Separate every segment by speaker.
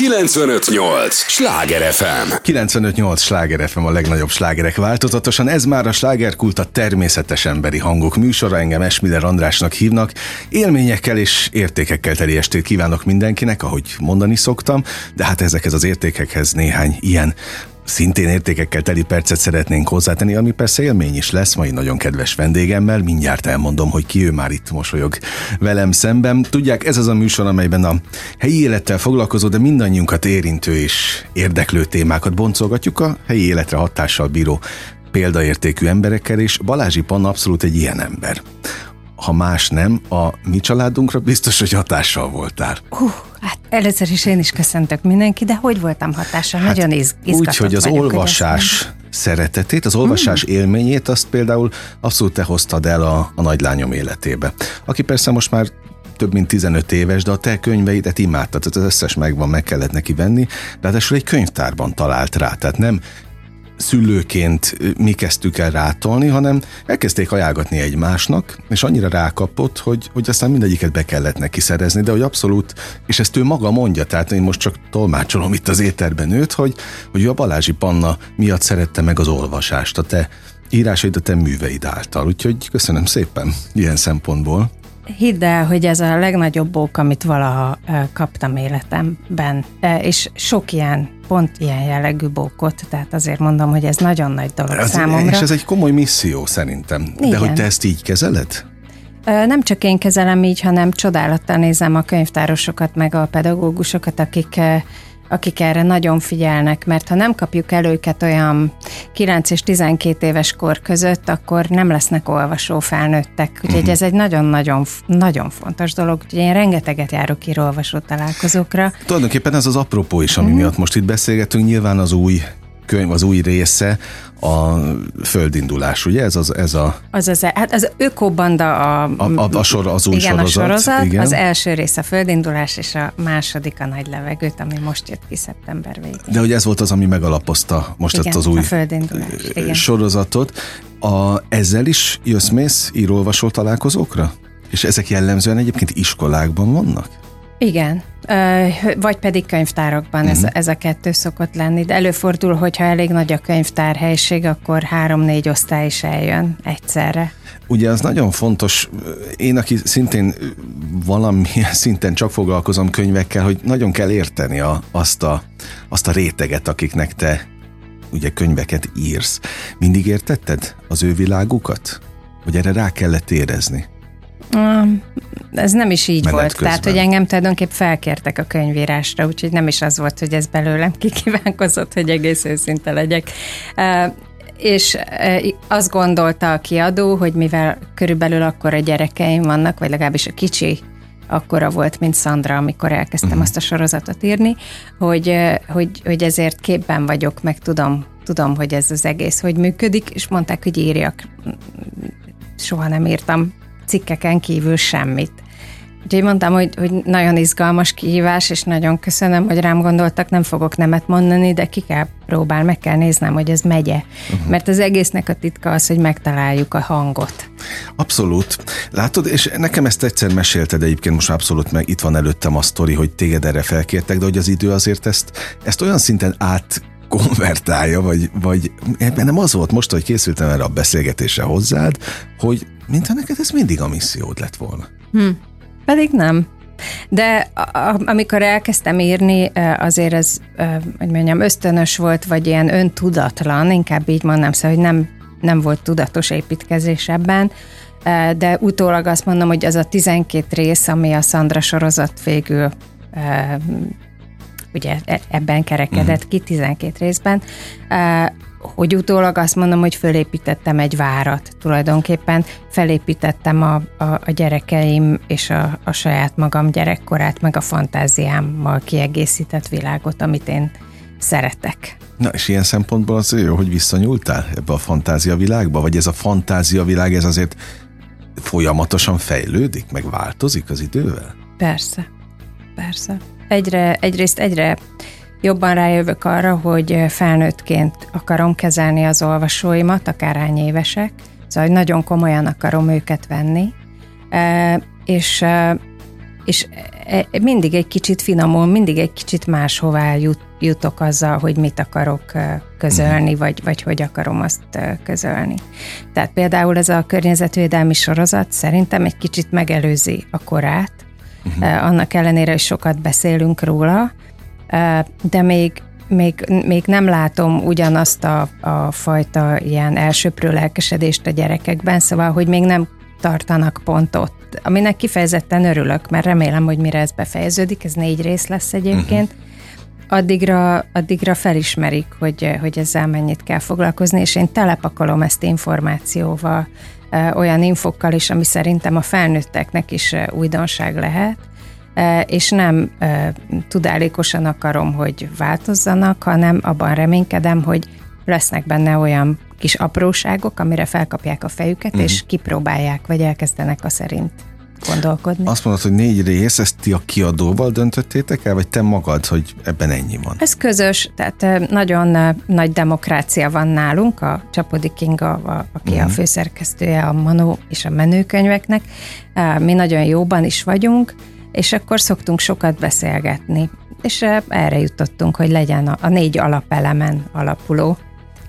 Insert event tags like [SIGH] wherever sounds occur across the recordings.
Speaker 1: 958! Sláger FM!
Speaker 2: 958! Sláger FM a legnagyobb slágerek változatosan. Ez már a slágerkult a természetes emberi hangok műsora. Engem Esmiller Andrásnak hívnak. Élményekkel és értékekkel teli estét kívánok mindenkinek, ahogy mondani szoktam, de hát ezekhez az értékekhez néhány ilyen szintén értékekkel teli percet szeretnénk hozzátenni, ami persze élmény is lesz mai nagyon kedves vendégemmel. Mindjárt elmondom, hogy ki ő már itt mosolyog velem szemben. Tudják, ez az a műsor, amelyben a helyi élettel foglalkozó, de mindannyiunkat érintő és érdeklő témákat boncolgatjuk a helyi életre hatással bíró példaértékű emberekkel, és Balázsi Panna abszolút egy ilyen ember ha más nem, a mi családunkra biztos, hogy hatással voltál.
Speaker 3: Uh, hát először is én is köszöntök mindenki, de hogy voltam hatással? Hát Nagyon iz, izgatott
Speaker 2: Úgy, hogy az vagyok, olvasás hogy szeretetét, az olvasás mm. élményét, azt például abszolút te hoztad el a, a nagylányom életébe. Aki persze most már több mint 15 éves, de a te könyveidet imádtad, tehát az összes megvan, meg kellett neki venni, de ráadásul egy könyvtárban talált rá, tehát nem szülőként mi kezdtük el rátolni, hanem elkezdték ajánlgatni egymásnak, és annyira rákapott, hogy, hogy aztán mindegyiket be kellett neki szerezni, de hogy abszolút, és ezt ő maga mondja, tehát én most csak tolmácsolom itt az éterben őt, hogy, hogy a Balázsi Panna miatt szerette meg az olvasást, a te írásaid a te műveid által. Úgyhogy köszönöm szépen ilyen szempontból.
Speaker 3: Hidd el, hogy ez a legnagyobb bók, amit valaha kaptam életemben, és sok ilyen, pont ilyen jellegű bókot, tehát azért mondom, hogy ez nagyon nagy dolog ez, számomra.
Speaker 2: És ez egy komoly misszió szerintem. Igen. De hogy te ezt így kezeled?
Speaker 3: Nem csak én kezelem így, hanem csodálattal nézem a könyvtárosokat, meg a pedagógusokat, akik akik erre nagyon figyelnek, mert ha nem kapjuk el őket olyan 9 és 12 éves kor között, akkor nem lesznek olvasó felnőttek. Úgyhogy uh-huh. ez egy nagyon-nagyon nagyon fontos dolog. Úgyhogy én rengeteget járok olvasó találkozókra.
Speaker 2: Tulajdonképpen ez az apropó is, ami uh-huh. miatt most itt beszélgetünk, nyilván az új könyv, az új része a földindulás, ugye? Ez az, ez a...
Speaker 3: Az az, hát az Ökobanda a...
Speaker 2: A, a, a sor, az új
Speaker 3: igen,
Speaker 2: sorozat.
Speaker 3: A sorozat igen. Az első rész a földindulás, és a második a nagy levegőt, ami most jött ki szeptember végén.
Speaker 2: De hogy ez volt az, ami megalapozta most
Speaker 3: igen,
Speaker 2: ezt az új a
Speaker 3: földindulás, igen.
Speaker 2: sorozatot. A, ezzel is jössz-mész írólvasó találkozókra? És ezek jellemzően egyébként iskolákban vannak?
Speaker 3: Igen, vagy pedig könyvtárakban uh-huh. ez, mhm. ez a kettő szokott lenni, de előfordul, hogyha elég nagy a könyvtárhelység, akkor három-négy osztály is eljön egyszerre.
Speaker 2: Ugye az nagyon fontos, én, aki szintén valamilyen [LAUGHS] szinten csak foglalkozom könyvekkel, hogy nagyon kell érteni a, azt, a, azt a réteget, akiknek te ugye könyveket írsz. Mindig értetted az ő világukat? Vagy erre rá kellett érezni?
Speaker 3: Ez nem is így Menet volt. Közben. Tehát, hogy engem tulajdonképp felkértek a könyvírásra, úgyhogy nem is az volt, hogy ez belőlem [LAUGHS] kikívánkozott, hogy egész őszinte legyek. És azt gondolta a kiadó, hogy mivel körülbelül akkor a gyerekeim vannak, vagy legalábbis a kicsi akkora volt, mint Szandra, amikor elkezdtem uh-huh. azt a sorozatot írni, hogy, hogy, hogy ezért képben vagyok, meg tudom, tudom, hogy ez az egész hogy működik, és mondták, hogy írjak. Soha nem írtam cikkeken kívül semmit. Úgyhogy mondtam, hogy, hogy nagyon izgalmas kihívás, és nagyon köszönöm, hogy rám gondoltak, nem fogok nemet mondani, de ki kell próbál, meg kell néznem, hogy ez megye. Uh-huh. Mert az egésznek a titka az, hogy megtaláljuk a hangot.
Speaker 2: Abszolút. Látod, és nekem ezt egyszer mesélted egyébként, most abszolút meg itt van előttem a sztori, hogy téged erre felkértek, de hogy az idő azért ezt, ezt olyan szinten át konvertálja, vagy, vagy ebben nem az volt most, hogy készültem erre a beszélgetésre hozzád, hogy mintha neked ez mindig a missziód lett volna.
Speaker 3: Hm. Pedig nem. De a, amikor elkezdtem írni, azért ez, hogy mondjam, ösztönös volt, vagy ilyen öntudatlan, inkább így mondom, szóval, hogy nem, nem volt tudatos építkezés ebben, de utólag azt mondom, hogy az a 12 rész, ami a Szandra sorozat végül ugye e, ebben kerekedett uh-huh. ki 12 részben, hogy utólag azt mondom, hogy fölépítettem egy várat tulajdonképpen, felépítettem a, a, a gyerekeim és a, a saját magam gyerekkorát, meg a fantáziámmal kiegészített világot, amit én szeretek.
Speaker 2: Na, és ilyen szempontból az jó, hogy visszanyúltál ebbe a fantázia világba, vagy ez a fantázia világ, ez azért folyamatosan fejlődik, meg változik az idővel?
Speaker 3: Persze, persze. Egyre, egyrészt egyre jobban rájövök arra, hogy felnőttként akarom kezelni az olvasóimat, akár évesek, szóval hogy nagyon komolyan akarom őket venni, és és e, e, mindig egy kicsit finomul, mindig egy kicsit máshová jut, jutok azzal, hogy mit akarok közölni, vagy, vagy hogy akarom azt közölni. Tehát például ez a környezetvédelmi sorozat szerintem egy kicsit megelőzi a korát, uh-huh. annak ellenére, hogy sokat beszélünk róla, de még még, még nem látom ugyanazt a, a fajta ilyen elsőprő lelkesedést a gyerekekben, szóval, hogy még nem tartanak pont ott, aminek kifejezetten örülök, mert remélem, hogy mire ez befejeződik, ez négy rész lesz egyébként, uh-huh. addigra, addigra felismerik, hogy, hogy ezzel mennyit kell foglalkozni, és én telepakolom ezt információval, olyan infokkal is, ami szerintem a felnőtteknek is újdonság lehet, és nem tudálékosan akarom, hogy változzanak, hanem abban reménykedem, hogy lesznek benne olyan kis apróságok, amire felkapják a fejüket, uh-huh. és kipróbálják, vagy elkezdenek a szerint gondolkodni.
Speaker 2: Azt mondod, hogy négy rész, ezt ti a kiadóval döntöttétek el, vagy te magad, hogy ebben ennyi van?
Speaker 3: Ez közös, tehát nagyon nagy demokrácia van nálunk, a Csapodi Kinga, a, aki uh-huh. a főszerkesztője a Manó és a menőkönyveknek. Mi nagyon jóban is vagyunk, és akkor szoktunk sokat beszélgetni. És erre jutottunk, hogy legyen a, a négy alapelemen alapuló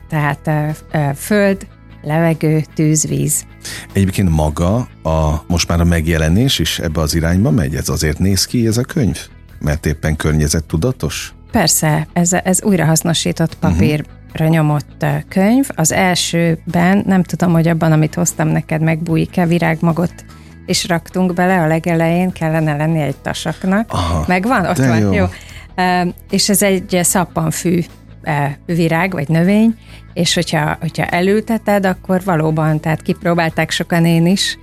Speaker 3: tehát föld, levegő, tűz, víz.
Speaker 2: Egyébként maga a, most már a megjelenés is ebbe az irányba megy? Ez azért néz ki ez a könyv? Mert éppen környezettudatos?
Speaker 3: Persze, ez, ez újrahasznosított mhm. papírra uh-huh. nyomott könyv. Az elsőben, nem tudom, hogy abban, amit hoztam neked, megbújik-e virágmagot és raktunk bele a legelején, kellene lenni egy tasaknak. Aha, Megvan? Ott van? Jó. jó. És ez egy szappanfű virág vagy növény, és hogyha, hogyha elülteted, akkor valóban, tehát kipróbálták sokan én is,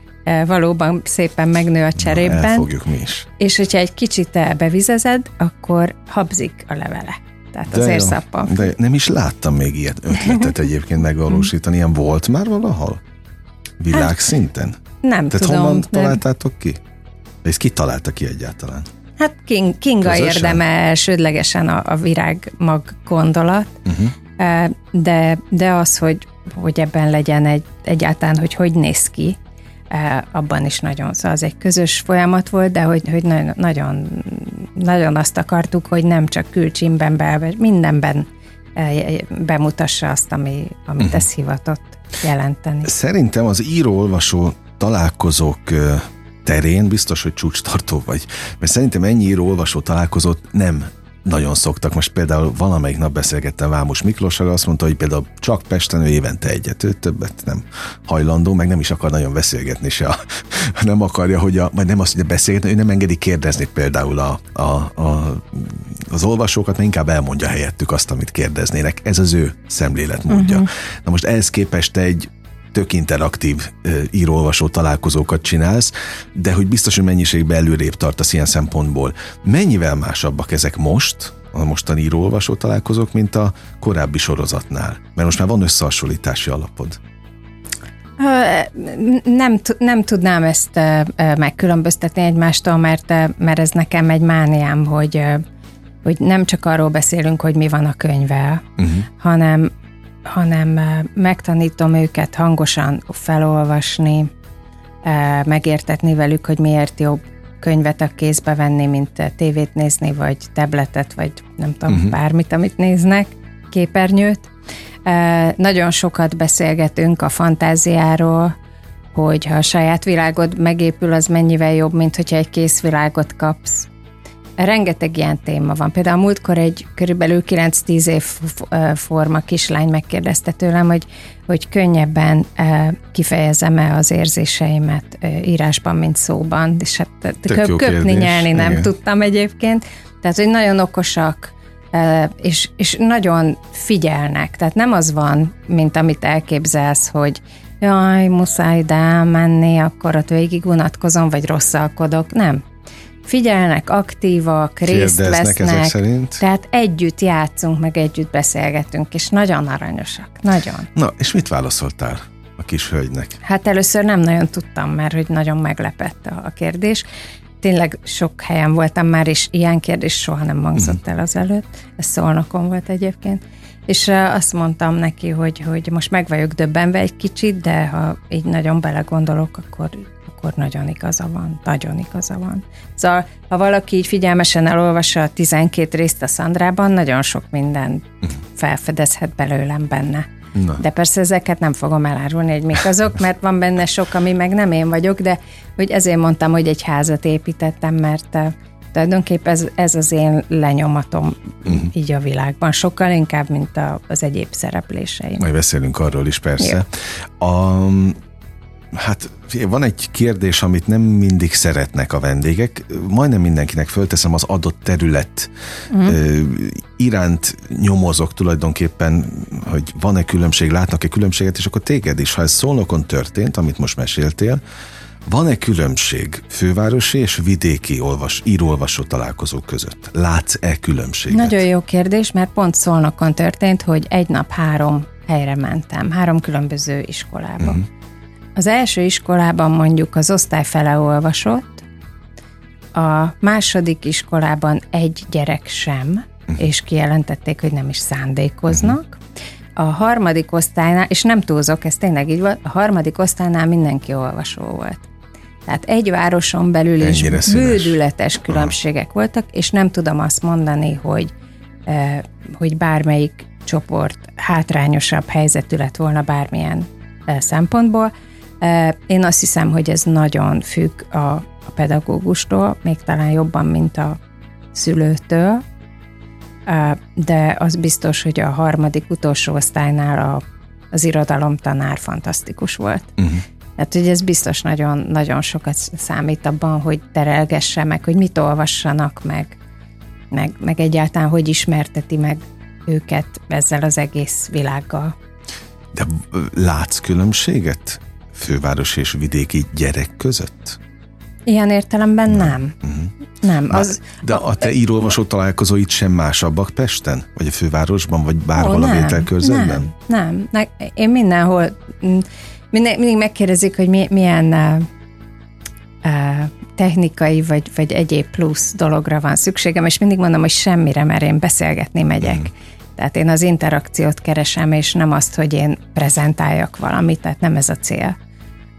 Speaker 3: valóban szépen megnő a cserében. Na,
Speaker 2: elfogjuk mi is.
Speaker 3: És hogyha egy kicsit bevizezed, akkor habzik a levele. Tehát de azért szappan.
Speaker 2: De nem is láttam még ilyet ötletet [LAUGHS] egyébként megvalósítani. Ilyen volt már valahol? Világszinten? Hát,
Speaker 3: nem
Speaker 2: Tehát
Speaker 3: tudom.
Speaker 2: honnan találtátok ki? Ezt ki találta ki egyáltalán?
Speaker 3: Hát King, Kinga Közösen? érdeme elsődlegesen a, a virágmag gondolat, uh-huh. De, de az, hogy, hogy ebben legyen egy, egyáltalán, hogy hogy néz ki, abban is nagyon, szóval az egy közös folyamat volt, de hogy, hogy nagyon, nagyon, nagyon azt akartuk, hogy nem csak külcsimben, be, mindenben bemutassa azt, ami, amit uh-huh. ez hivatott jelenteni.
Speaker 2: Szerintem az író-olvasó találkozók terén biztos, hogy csúcstartó vagy. Mert szerintem ennyi író-olvasó találkozót nem nagyon szoktak. Most például valamelyik nap beszélgettem Vámos Miklóssal, azt mondta, hogy például csak Pesten ő évente egyet, ő többet nem hajlandó, meg nem is akar nagyon beszélgetni se. [LAUGHS] nem akarja, hogy a, vagy nem azt, hogy beszélgetni, ő nem engedi kérdezni például a, a, a, az olvasókat, mert inkább elmondja helyettük azt, amit kérdeznének. Ez az ő szemléletmódja. Uh-huh. Na most ehhez képest egy tök interaktív író-olvasó találkozókat csinálsz, de hogy biztos, hogy mennyiségben előrébb tartasz ilyen szempontból. Mennyivel másabbak ezek most, a mostani író-olvasó találkozók, mint a korábbi sorozatnál? Mert most már van összehasonlítási alapod.
Speaker 3: Nem, nem tudnám ezt megkülönböztetni egymástól, mert, mert ez nekem egy mániám, hogy, hogy nem csak arról beszélünk, hogy mi van a könyvvel, uh-huh. hanem hanem megtanítom őket hangosan felolvasni, megértetni velük, hogy miért jobb könyvet a kézbe venni, mint tévét nézni, vagy tabletet, vagy nem tudom, uh-huh. bármit, amit néznek, képernyőt. Nagyon sokat beszélgetünk a fantáziáról, hogy ha a saját világod megépül, az mennyivel jobb, mint hogyha egy kész világot kapsz rengeteg ilyen téma van. Például múltkor egy körülbelül 9-10 év forma kislány megkérdezte tőlem, hogy, hogy könnyebben kifejezem-e az érzéseimet írásban, mint szóban, és hát köp, köpni, nyelni nem Igen. tudtam egyébként. Tehát, hogy nagyon okosak, és, és nagyon figyelnek. Tehát nem az van, mint amit elképzelsz, hogy jaj, muszáj ide menni, akkor ott végig unatkozom, vagy rosszalkodok. Nem figyelnek, aktívak, részt vesznek. Ezek szerint. Tehát együtt játszunk, meg együtt beszélgetünk, és nagyon aranyosak. Nagyon.
Speaker 2: Na, és mit válaszoltál a kis hölgynek?
Speaker 3: Hát először nem nagyon tudtam, mert hogy nagyon meglepett a kérdés. Tényleg sok helyen voltam már, és ilyen kérdés soha nem hangzott mhm. el az előtt. Ez szolnokon volt egyébként. És azt mondtam neki, hogy, hogy most meg vagyok döbbenve egy kicsit, de ha így nagyon belegondolok, akkor akkor nagyon igaza van, nagyon igaza van. Szóval, ha valaki így figyelmesen elolvassa a 12 részt a Szandrában, nagyon sok minden mhm. felfedezhet belőlem benne. Na. De persze ezeket nem fogom elárulni, hogy mik azok, mert van benne sok, ami meg nem én vagyok, de hogy ezért mondtam, hogy egy házat építettem, mert eh, tulajdonképpen ez, ez az én lenyomatom uh-huh. így a világban, sokkal inkább, mint a, az egyéb szerepléseim.
Speaker 2: Majd beszélünk arról is persze. A, hát van egy kérdés, amit nem mindig szeretnek a vendégek. Majdnem mindenkinek fölteszem az adott terület uh-huh. iránt nyomozok tulajdonképpen, hogy van-e különbség, látnak-e különbséget, és akkor téged is, ha ez szolnokon történt, amit most meséltél, van-e különbség fővárosi és vidéki olvas, írólvasó találkozók között? Látsz-e különbséget?
Speaker 3: Nagyon jó kérdés, mert pont Szolnokon történt, hogy egy nap három helyre mentem, három különböző iskolába. Uh-huh. Az első iskolában mondjuk az osztály fele olvasott, a második iskolában egy gyerek sem, uh-huh. és kijelentették, hogy nem is szándékoznak. A harmadik osztálynál, és nem túlzok, ez tényleg így volt, a harmadik osztálynál mindenki olvasó volt. Tehát egy városon belül is bődületes különbségek Aha. voltak, és nem tudom azt mondani, hogy, eh, hogy bármelyik csoport hátrányosabb helyzetű lett volna bármilyen eh, szempontból. Én azt hiszem, hogy ez nagyon függ a, a pedagógustól, még talán jobban, mint a szülőtől, de az biztos, hogy a harmadik utolsó osztálynál a, az irodalomtanár fantasztikus volt. Uh-huh. Tehát, hogy ez biztos nagyon, nagyon sokat számít abban, hogy terelgesse meg, hogy mit olvassanak meg, meg, meg egyáltalán hogy ismerteti meg őket ezzel az egész világgal.
Speaker 2: De látsz különbséget főváros és vidéki gyerek között?
Speaker 3: Ilyen értelemben nem. nem. Uh-huh. Nem.
Speaker 2: Az, de a te írólvasó találkozóit sem másabbak Pesten? Vagy a fővárosban, vagy bárhol ó, a vételkörzetben?
Speaker 3: Nem, nem. Én mindenhol mindig, mindig megkérdezik, hogy mi, milyen uh, uh, technikai vagy, vagy egyéb plusz dologra van szükségem, és mindig mondom, hogy semmire, mert én beszélgetni megyek. Mm. Tehát én az interakciót keresem, és nem azt, hogy én prezentáljak valamit, tehát nem ez a cél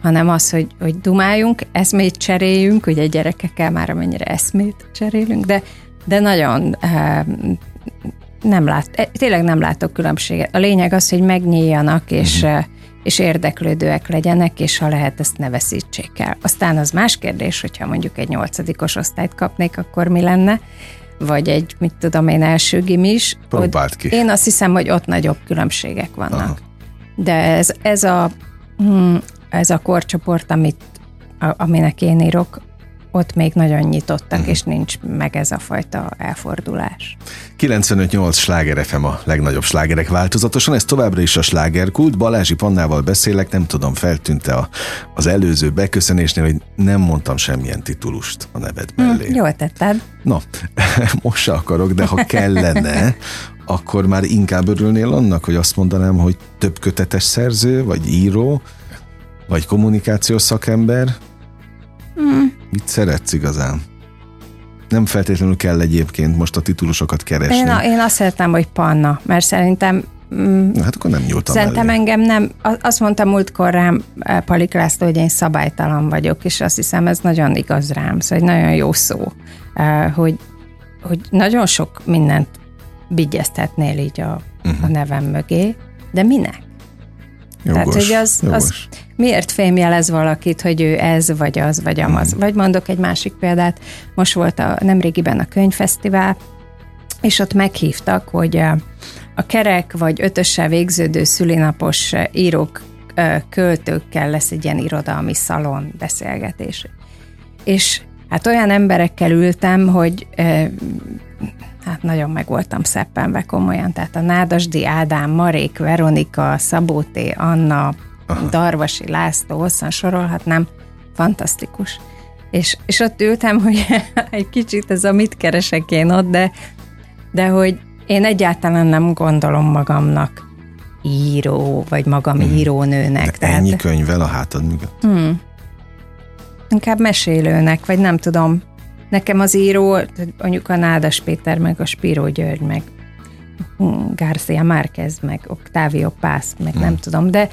Speaker 3: hanem az, hogy, hogy dumáljunk, eszmét cseréljünk, ugye gyerekekkel már amennyire eszmét cserélünk, de, de nagyon uh, nem lát, tényleg nem látok különbséget. A lényeg az, hogy megnyíljanak, és, uh-huh és érdeklődőek legyenek, és ha lehet, ezt ne veszítsék el. Aztán az más kérdés, hogyha mondjuk egy nyolcadikos osztályt kapnék, akkor mi lenne? Vagy egy, mit tudom én, első gimis.
Speaker 2: Próbáld ki.
Speaker 3: Én azt hiszem, hogy ott nagyobb különbségek vannak. Aha. De ez, ez, a, hm, ez a korcsoport, amit, aminek én írok, ott még nagyon nyitottak, uh-huh. és nincs meg ez a fajta elfordulás.
Speaker 2: 95-8 sláger FM a legnagyobb slágerek változatosan, ez továbbra is a slágerkult. Balázsi Pannával beszélek, nem tudom, feltűnte a, az előző beköszönésnél, hogy nem mondtam semmilyen titulust a neved hm, mellé.
Speaker 3: Hmm, jól tetted.
Speaker 2: No, [LAUGHS] most se akarok, de ha kellene, akkor már inkább örülnél annak, hogy azt mondanám, hogy több kötetes szerző, vagy író, vagy kommunikációs szakember, Mm. Mit szeretsz igazán? Nem feltétlenül kell egyébként most a titulusokat keresni.
Speaker 3: Én, a, én azt szeretem, hogy Panna, mert szerintem
Speaker 2: Mm, hát akkor nem nyúltam
Speaker 3: Szerintem elé. engem nem, azt mondta múltkor rám eh, Palik László, hogy én szabálytalan vagyok, és azt hiszem ez nagyon igaz rám, szóval egy nagyon jó szó, eh, hogy, hogy nagyon sok mindent vigyeztetnél így a, uh-huh. a nevem mögé, de minek?
Speaker 2: Jogos, Tehát, hogy az, az
Speaker 3: miért fémjelez valakit, hogy ő ez, vagy az, vagy amaz. Hmm. Vagy mondok egy másik példát, most volt a nemrégiben a könyvfesztivál, és ott meghívtak, hogy a, a kerek vagy ötössel végződő szülinapos írók, költőkkel lesz egy ilyen irodalmi szalon beszélgetés. És hát olyan emberekkel ültem, hogy hát nagyon meg voltam szeppenve komolyan, tehát a Nádasdi Ádám, Marék, Veronika, Szabóté, Anna, Aha. Darvasi László, hosszan sorolhatnám, fantasztikus. És, és ott ültem, hogy [LAUGHS] egy kicsit ez a mit keresek én ott, de, de hogy én egyáltalán nem gondolom magamnak író, vagy magam hmm. írónőnek.
Speaker 2: De tehát, ennyi könyvvel a hátad mögött?
Speaker 3: Hmm. Inkább mesélőnek, vagy nem tudom. Nekem az író, mondjuk a Nádas Péter, meg a Spíró György, meg Garcia Márquez, meg Octavio Paz, meg hmm. nem tudom, de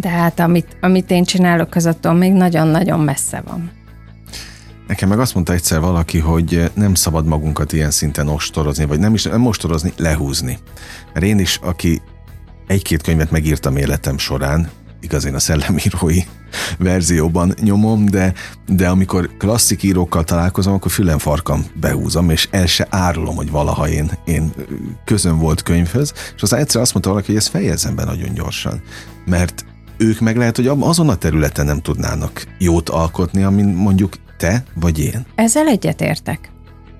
Speaker 3: de hát amit, amit én csinálok, az attól még nagyon-nagyon messze van.
Speaker 2: Nekem meg azt mondta egyszer valaki, hogy nem szabad magunkat ilyen szinten ostorozni, vagy nem is nem ostorozni, lehúzni. Mert én is, aki egy-két könyvet megírtam életem során, igaz én a szellemírói [LAUGHS] verzióban nyomom, de, de amikor klasszik írókkal találkozom, akkor fülem farkam behúzom, és el se árulom, hogy valaha én, én közön volt könyvhöz, és aztán egyszer azt mondta valaki, hogy ezt fejezzem be nagyon gyorsan, mert ők meg lehet, hogy azon a területen nem tudnának jót alkotni, amin mondjuk te vagy én.
Speaker 3: Ezzel egyetértek.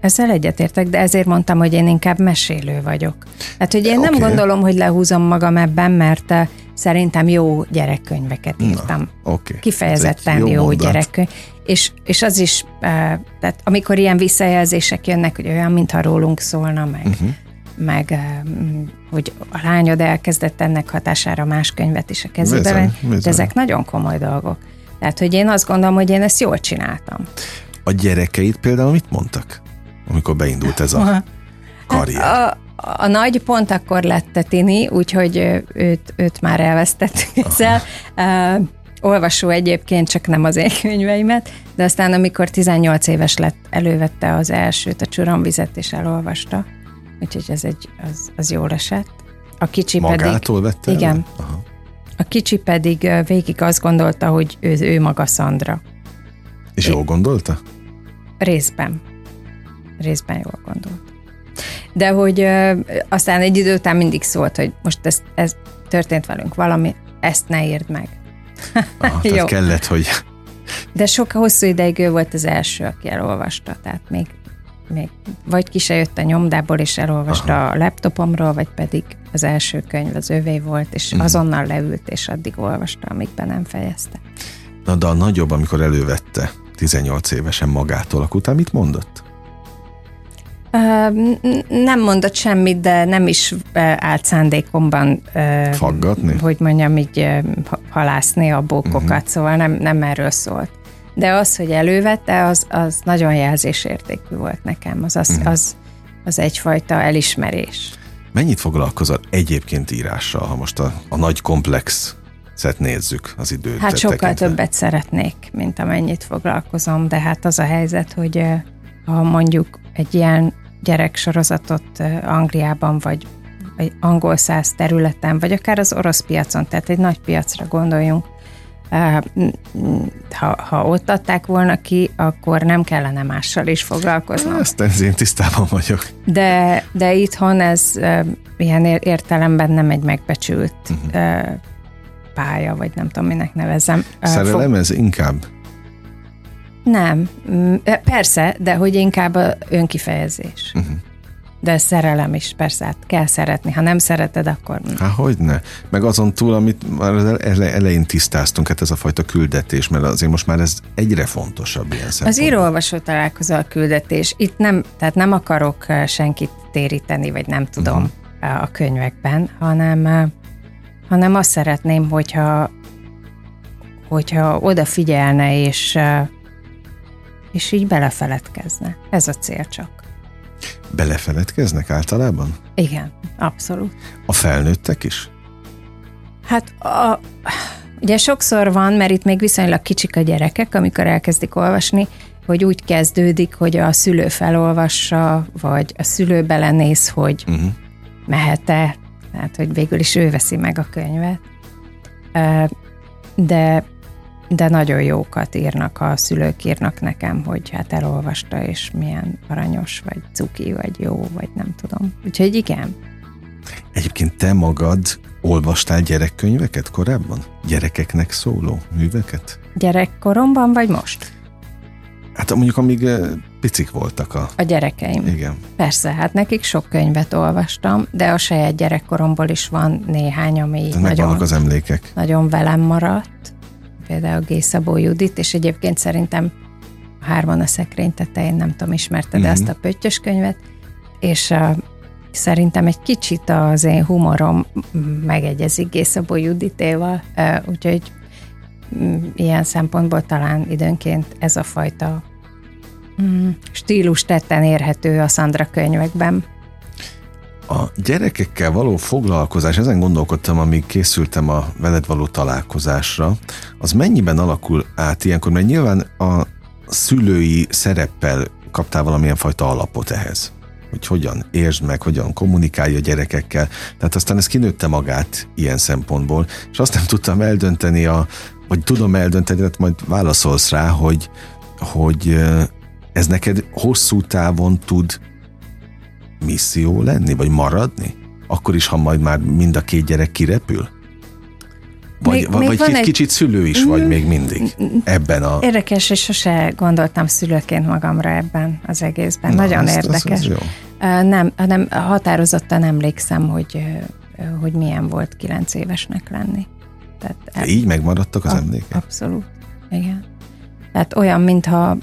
Speaker 3: Ezzel egyetértek, de ezért mondtam, hogy én inkább mesélő vagyok. Hát, hogy én okay. nem gondolom, hogy lehúzom magam ebben, mert eh, szerintem jó gyerekkönyveket írtam. Na, okay. Kifejezetten jó, jó gyerekkönyv. És, és az is, eh, tehát amikor ilyen visszajelzések jönnek, hogy olyan, mintha rólunk szólna, meg, uh-huh. meg eh, hogy a lányod elkezdett ennek hatására más könyvet is a kezébe venni, ezek nagyon komoly dolgok. Tehát, hogy én azt gondolom, hogy én ezt jól csináltam.
Speaker 2: A gyerekeit például mit mondtak, amikor beindult ez a [LAUGHS] karrier?
Speaker 3: Hát a, a nagy pont akkor lett Tini, úgyhogy őt, őt már elvesztettük ezzel. Uh, olvasó egyébként, csak nem az én könyveimet, de aztán amikor 18 éves lett, elővette az elsőt, a csuromvizet, és elolvasta. Úgyhogy ez egy, az, az jól esett.
Speaker 2: A kicsi Magától pedig... vette
Speaker 3: Igen. Aha. A kicsi pedig végig azt gondolta, hogy ő, ő maga Szandra.
Speaker 2: És jól gondolta?
Speaker 3: Részben. Részben jól gondolt. De hogy aztán egy idő után mindig szólt, hogy most ez, ez történt velünk valami, ezt ne írd meg. [LAUGHS]
Speaker 2: Ah, Jó. kellett, hogy...
Speaker 3: De sok hosszú ideig ő volt az első, aki elolvasta, tehát még, még vagy ki se jött a nyomdából, és elolvasta Aha. a laptopomról, vagy pedig az első könyv az övé volt, és uh-huh. azonnal leült, és addig olvasta, amíg be nem fejezte.
Speaker 2: Na, de a nagyobb, amikor elővette 18 évesen magától, akkor utána mit mondott?
Speaker 3: Nem mondott semmit, de nem is állt szándékomban
Speaker 2: Faggatni?
Speaker 3: Hogy mondjam, így halászni a bókokat, uh-huh. szóval nem, nem erről szólt. De az, hogy elővette, az, az nagyon jelzésértékű volt nekem. Az, az, uh-huh. az, az egyfajta elismerés.
Speaker 2: Mennyit foglalkozol egyébként írással, ha most a, a nagy komplex szet nézzük az időt?
Speaker 3: Hát sokkal tekintve? többet szeretnék, mint amennyit foglalkozom, de hát az a helyzet, hogy ha mondjuk egy ilyen gyereksorozatot Angliában, vagy egy angol száz területen, vagy akár az orosz piacon, tehát egy nagy piacra gondoljunk, ha, ha ott adták volna ki, akkor nem kellene mással is foglalkoznom.
Speaker 2: Ezt ez én tisztában vagyok.
Speaker 3: De, de itthon ez ilyen értelemben nem egy megbecsült uh-huh. pálya, vagy nem tudom, minek nevezem.
Speaker 2: Szerelem ez inkább?
Speaker 3: Nem. Persze, de hogy inkább a önkifejezés. Uh-huh. De szerelem is, persze, hát kell szeretni. Ha nem szereted, akkor...
Speaker 2: Há, hogyne. Meg azon túl, amit már az elején tisztáztunk, hát ez a fajta küldetés, mert azért most már ez egyre fontosabb ilyen.
Speaker 3: Az író-olvasó találkozó a küldetés. Itt nem, tehát nem akarok senkit téríteni, vagy nem tudom uh-huh. a könyvekben, hanem, hanem azt szeretném, hogyha hogyha odafigyelne, és, és így belefeledkezne. Ez a cél csak.
Speaker 2: Belefeledkeznek általában?
Speaker 3: Igen, abszolút.
Speaker 2: A felnőttek is?
Speaker 3: Hát a, ugye sokszor van, mert itt még viszonylag kicsik a gyerekek, amikor elkezdik olvasni, hogy úgy kezdődik, hogy a szülő felolvassa, vagy a szülő belenéz, hogy uh-huh. mehet-e, tehát hogy végül is ő veszi meg a könyvet. De de nagyon jókat írnak, a szülők írnak nekem, hogy hát elolvasta, és milyen aranyos, vagy cuki, vagy jó, vagy nem tudom. Úgyhogy igen.
Speaker 2: Egyébként te magad olvastál gyerekkönyveket korábban? Gyerekeknek szóló műveket?
Speaker 3: Gyerekkoromban, vagy most?
Speaker 2: Hát mondjuk amíg eh, picik voltak a...
Speaker 3: A gyerekeim.
Speaker 2: Igen.
Speaker 3: Persze, hát nekik sok könyvet olvastam, de a saját gyerekkoromból is van néhány, ami nagyon,
Speaker 2: az emlékek.
Speaker 3: nagyon velem maradt például G. Szabó Judit, és egyébként szerintem hárman a szekrény tetején, nem tudom, ismerted mm-hmm. ezt a pöttyös könyvet, és uh, szerintem egy kicsit az én humorom megegyezik G. Szabó Juditéval, úgyhogy um, ilyen szempontból talán időnként ez a fajta um, stílus tetten érhető a Szandra könyvekben.
Speaker 2: A gyerekekkel való foglalkozás, ezen gondolkodtam, amíg készültem a veled való találkozásra, az mennyiben alakul át ilyenkor, mert nyilván a szülői szereppel kaptál valamilyen fajta alapot ehhez hogy hogyan értsd meg, hogyan kommunikálja a gyerekekkel. Tehát aztán ez kinőtte magát ilyen szempontból, és azt nem tudtam eldönteni, a, vagy tudom eldönteni, tehát majd válaszolsz rá, hogy, hogy ez neked hosszú távon tud misszió lenni, vagy maradni? Akkor is, ha majd már mind a két gyerek kirepül? Vagy, még, vagy még egy... kicsit szülő is vagy még mindig ebben a...
Speaker 3: Érdekes, és sose gondoltam szülőként magamra ebben az egészben. Na, Nagyon ezt, érdekes. Ez, ez jó. Nem, nem, határozottan emlékszem, hogy, hogy milyen volt kilenc évesnek lenni.
Speaker 2: Tehát eb... Így megmaradtak az emlékek?
Speaker 3: Abszolút, igen. Tehát olyan, mintha,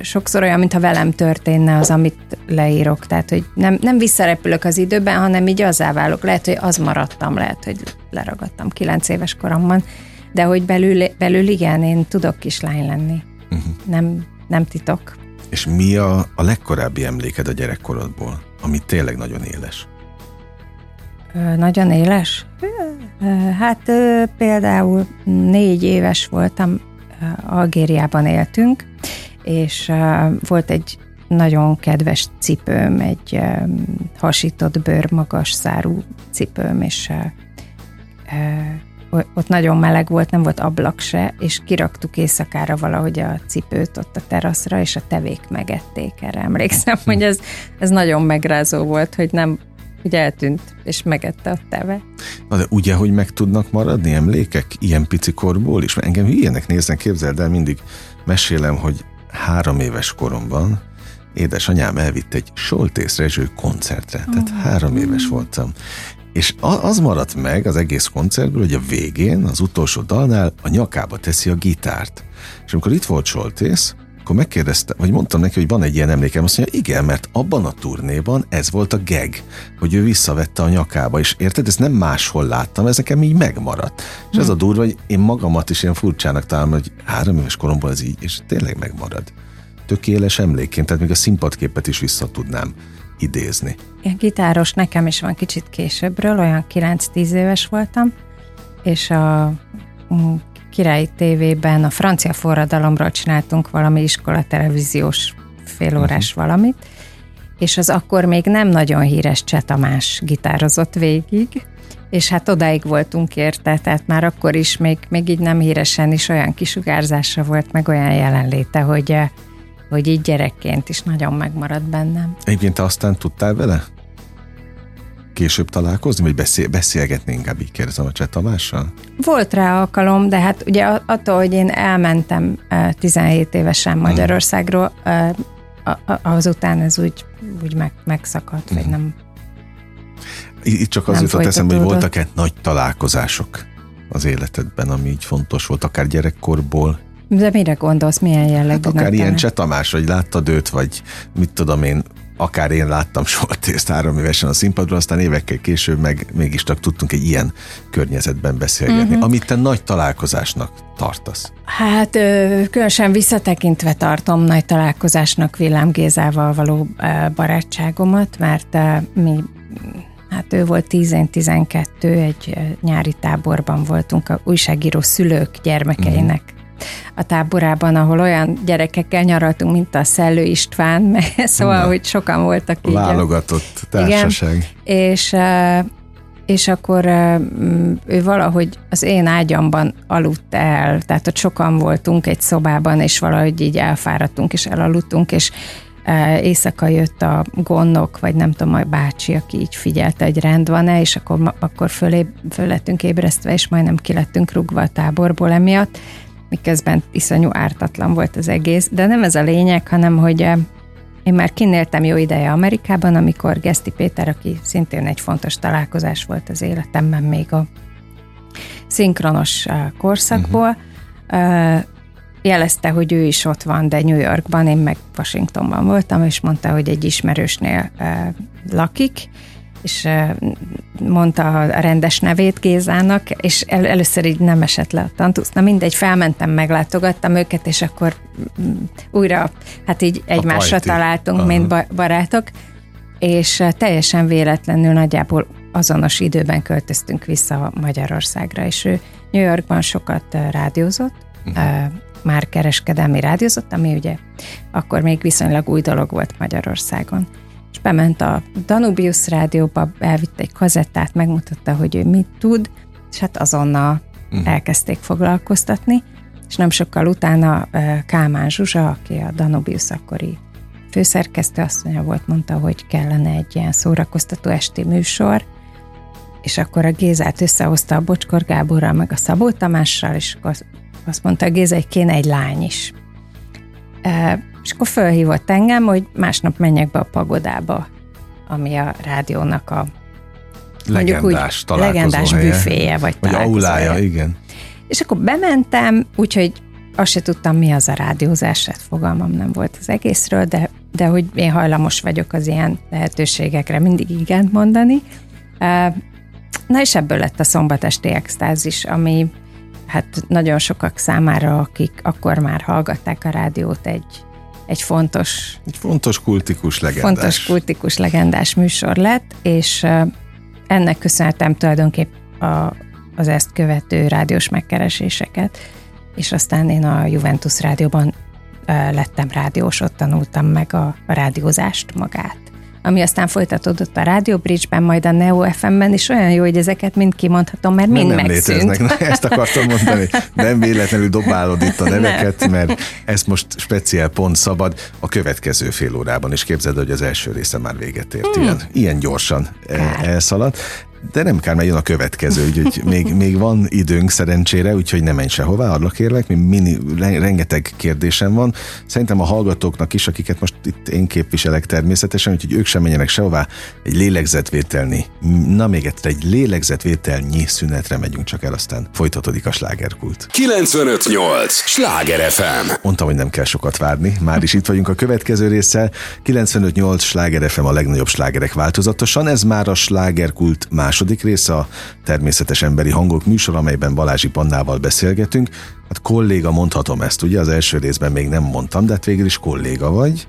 Speaker 3: sokszor olyan, mintha velem történne az, amit leírok. Tehát, hogy nem, nem visszarepülök az időben, hanem így azzá válok. Lehet, hogy az maradtam, lehet, hogy leragadtam kilenc éves koromban, de hogy belül, belül igen, én tudok kislány lenni. Uh-huh. Nem, nem titok.
Speaker 2: És mi a, a legkorábbi emléked a gyerekkorodból, ami tényleg nagyon éles?
Speaker 3: Ö, nagyon éles? Hát például négy éves voltam, Algériában éltünk, és volt egy nagyon kedves cipőm, egy hasított bőr, magas szárú cipőm, és ott nagyon meleg volt, nem volt ablak se, és kiraktuk éjszakára valahogy a cipőt ott a teraszra, és a tevék megették erre. Emlékszem, hogy ez, ez nagyon megrázó volt, hogy nem hogy eltűnt, és megette a teve.
Speaker 2: Na de ugye, hogy meg tudnak maradni emlékek ilyen pici korból is? Mert engem hülyenek néznek, képzeld el, mindig mesélem, hogy három éves koromban édesanyám elvitt egy Soltész Rezső koncertre, tehát oh. három éves voltam. És az maradt meg az egész koncertből, hogy a végén, az utolsó dalnál a nyakába teszi a gitárt. És amikor itt volt Soltész, akkor megkérdezte, vagy mondtam neki, hogy van egy ilyen emlékem, azt mondja, igen, mert abban a turnéban ez volt a geg, hogy ő visszavette a nyakába, és érted, ezt nem máshol láttam, ez nekem így megmaradt. És hmm. ez a hm. durva, hogy én magamat is ilyen furcsának találom, hogy három éves koromban ez így, és tényleg megmarad. Tökéles emlékként, tehát még a színpadképet is vissza tudnám idézni.
Speaker 3: Ilyen gitáros nekem is van kicsit későbbről, olyan 9-10 éves voltam, és a Királyi tévében a francia forradalomról csináltunk valami iskola televíziós félórás uh-huh. valamit, és az akkor még nem nagyon híres Cseh Tamás gitározott végig, és hát odáig voltunk érte, tehát már akkor is még, még így nem híresen is olyan kisugárzása volt, meg olyan jelenléte, hogy, hogy így gyerekként is nagyon megmaradt bennem.
Speaker 2: Egyébként te aztán tudtál vele később találkozni, vagy beszél, beszélgetni inkább így kérdezem a Cseh Tamással?
Speaker 3: Volt rá alkalom, de hát ugye attól, hogy én elmentem 17 évesen Magyarországról, azután ez úgy, úgy meg, megszakadt, vagy mhm. nem
Speaker 2: itt csak az jutott eszembe, hogy voltak-e nagy találkozások az életedben, ami így fontos volt, akár gyerekkorból?
Speaker 3: De mire gondolsz, milyen jellegű? Hát
Speaker 2: akár ilyen Cseh Tamás, vagy láttad őt, vagy mit tudom én, akár én láttam Soltészt három évesen a színpadról, aztán évekkel később meg mégis csak tudtunk egy ilyen környezetben beszélgetni, uh-huh. amit te nagy találkozásnak tartasz.
Speaker 3: Hát különösen visszatekintve tartom nagy találkozásnak Villám Gézával való barátságomat, mert mi Hát ő volt 10-12, egy nyári táborban voltunk, a újságíró szülők gyermekeinek uh-huh a táborában, ahol olyan gyerekekkel nyaraltunk, mint a Szellő István, [LAUGHS] mert szóval, Na, hogy sokan voltak így.
Speaker 2: Válogatott társaság. Igen,
Speaker 3: és és akkor ő valahogy az én ágyamban aludt el, tehát ott sokan voltunk egy szobában, és valahogy így elfáradtunk, és elaludtunk, és éjszaka jött a gondok, vagy nem tudom, a bácsi, aki így figyelte, hogy rend van-e, és akkor, akkor fölé, föl lettünk ébresztve, és majdnem ki lettünk rugva a táborból emiatt miközben iszonyú ártatlan volt az egész, de nem ez a lényeg, hanem hogy eh, én már kinéltem jó ideje Amerikában, amikor Geszti Péter, aki szintén egy fontos találkozás volt az életemben még a szinkronos eh, korszakból, uh-huh. jelezte, hogy ő is ott van, de New Yorkban, én meg Washingtonban voltam, és mondta, hogy egy ismerősnél lakik, és mondta a rendes nevét Gézának, és el, először így nem esett le a tantusz. Na mindegy, felmentem, meglátogattam őket, és akkor mm, újra, hát így egymásra találtunk, Aha. mint barátok. és teljesen véletlenül nagyjából azonos időben költöztünk vissza Magyarországra, és ő New Yorkban sokat rádiózott, uh-huh. már kereskedelmi rádiózott, ami ugye akkor még viszonylag új dolog volt Magyarországon. Bement a Danubius rádióba, elvitte egy kazettát, megmutatta, hogy ő mit tud, és hát azonnal uh-huh. elkezdték foglalkoztatni, és nem sokkal utána Kálmán Zsuzsa, aki a Danubius akkori főszerkesztő asszonya volt, mondta, hogy kellene egy ilyen szórakoztató esti műsor, és akkor a Gézát összehozta a Bocskor Gáborral, meg a Szabó Tamással, és akkor azt mondta a Géza, hogy kéne egy lány is. És akkor fölhívott engem, hogy másnap menjek be a pagodába, ami a rádiónak a
Speaker 2: legendás,
Speaker 3: úgy, legendás büféje, vagy,
Speaker 2: vagy aulája, igen.
Speaker 3: És akkor bementem, úgyhogy azt se tudtam, mi az a rádiózás, hát fogalmam nem volt az egészről, de, de hogy én hajlamos vagyok az ilyen lehetőségekre mindig igent mondani. Na és ebből lett a szombatesti extázis, ami hát nagyon sokak számára, akik akkor már hallgatták a rádiót, egy, egy fontos...
Speaker 2: Egy fontos kultikus legendás.
Speaker 3: Fontos kultikus legendás műsor lett, és ennek köszönhetem tulajdonképp a, az ezt követő rádiós megkereséseket, és aztán én a Juventus rádióban lettem rádiós, ott tanultam meg a, a rádiózást magát ami aztán folytatódott a Radio Bridge-ben, majd a Neo FM-ben, és olyan jó, hogy ezeket mind kimondhatom, mert mind nem, nem megszűnt. léteznek.
Speaker 2: Na, ezt akartam mondani. Nem véletlenül dobálod itt a neveket, nem. mert ez most speciál pont szabad a következő fél órában, és képzeld, hogy az első része már véget ért. Hmm. Ilyen, ilyen gyorsan Kár. elszaladt de nem kár, mert jön a következő, úgyhogy még, még van időnk szerencsére, úgyhogy nem menj sehová, adlak kérlek, mini, rengeteg kérdésem van. Szerintem a hallgatóknak is, akiket most itt én képviselek természetesen, úgyhogy ők sem menjenek sehová, egy lélegzetvételni, na még egyszer, egy lélegzetvételnyi szünetre megyünk csak el, aztán folytatódik a slágerkult.
Speaker 1: 958! Sláger FM!
Speaker 2: Mondtam, hogy nem kell sokat várni, már is itt vagyunk a következő résszel. 958 Sláger FM a legnagyobb slágerek változatosan, ez már a slágerkult más második része a természetes emberi hangok műsor, amelyben Balázsi Pannával beszélgetünk. Hát kolléga mondhatom ezt, ugye az első részben még nem mondtam, de hát végül is kolléga vagy,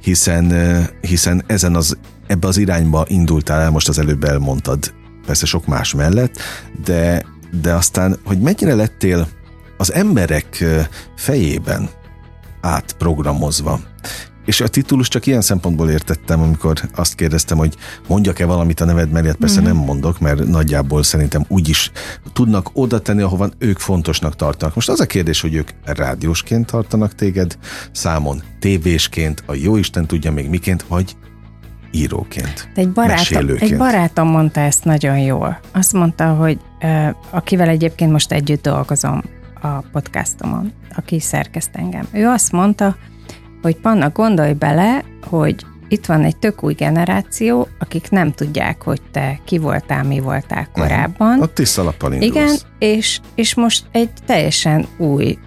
Speaker 2: hiszen, hiszen ezen az, ebbe az irányba indultál el, most az előbb elmondtad, persze sok más mellett, de, de aztán, hogy mennyire lettél az emberek fejében átprogramozva, és a titulus csak ilyen szempontból értettem, amikor azt kérdeztem, hogy mondjak-e valamit a neved mellett, persze mm-hmm. nem mondok, mert nagyjából szerintem úgy is tudnak oda tenni, ahova ők fontosnak tartanak. Most az a kérdés, hogy ők rádiósként tartanak téged számon, tévésként, a jóisten tudja még miként, vagy íróként,
Speaker 3: egy barátom, egy barátom mondta ezt nagyon jól. Azt mondta, hogy akivel egyébként most együtt dolgozom a podcastomon, aki szerkeszt engem. Ő azt mondta, hogy Panna, gondolj bele, hogy itt van egy tök új generáció, akik nem tudják, hogy te ki voltál, mi voltál mhm. korábban. Uh-huh.
Speaker 2: Ott tisztalappal indulsz.
Speaker 3: Igen, és, és most egy teljesen új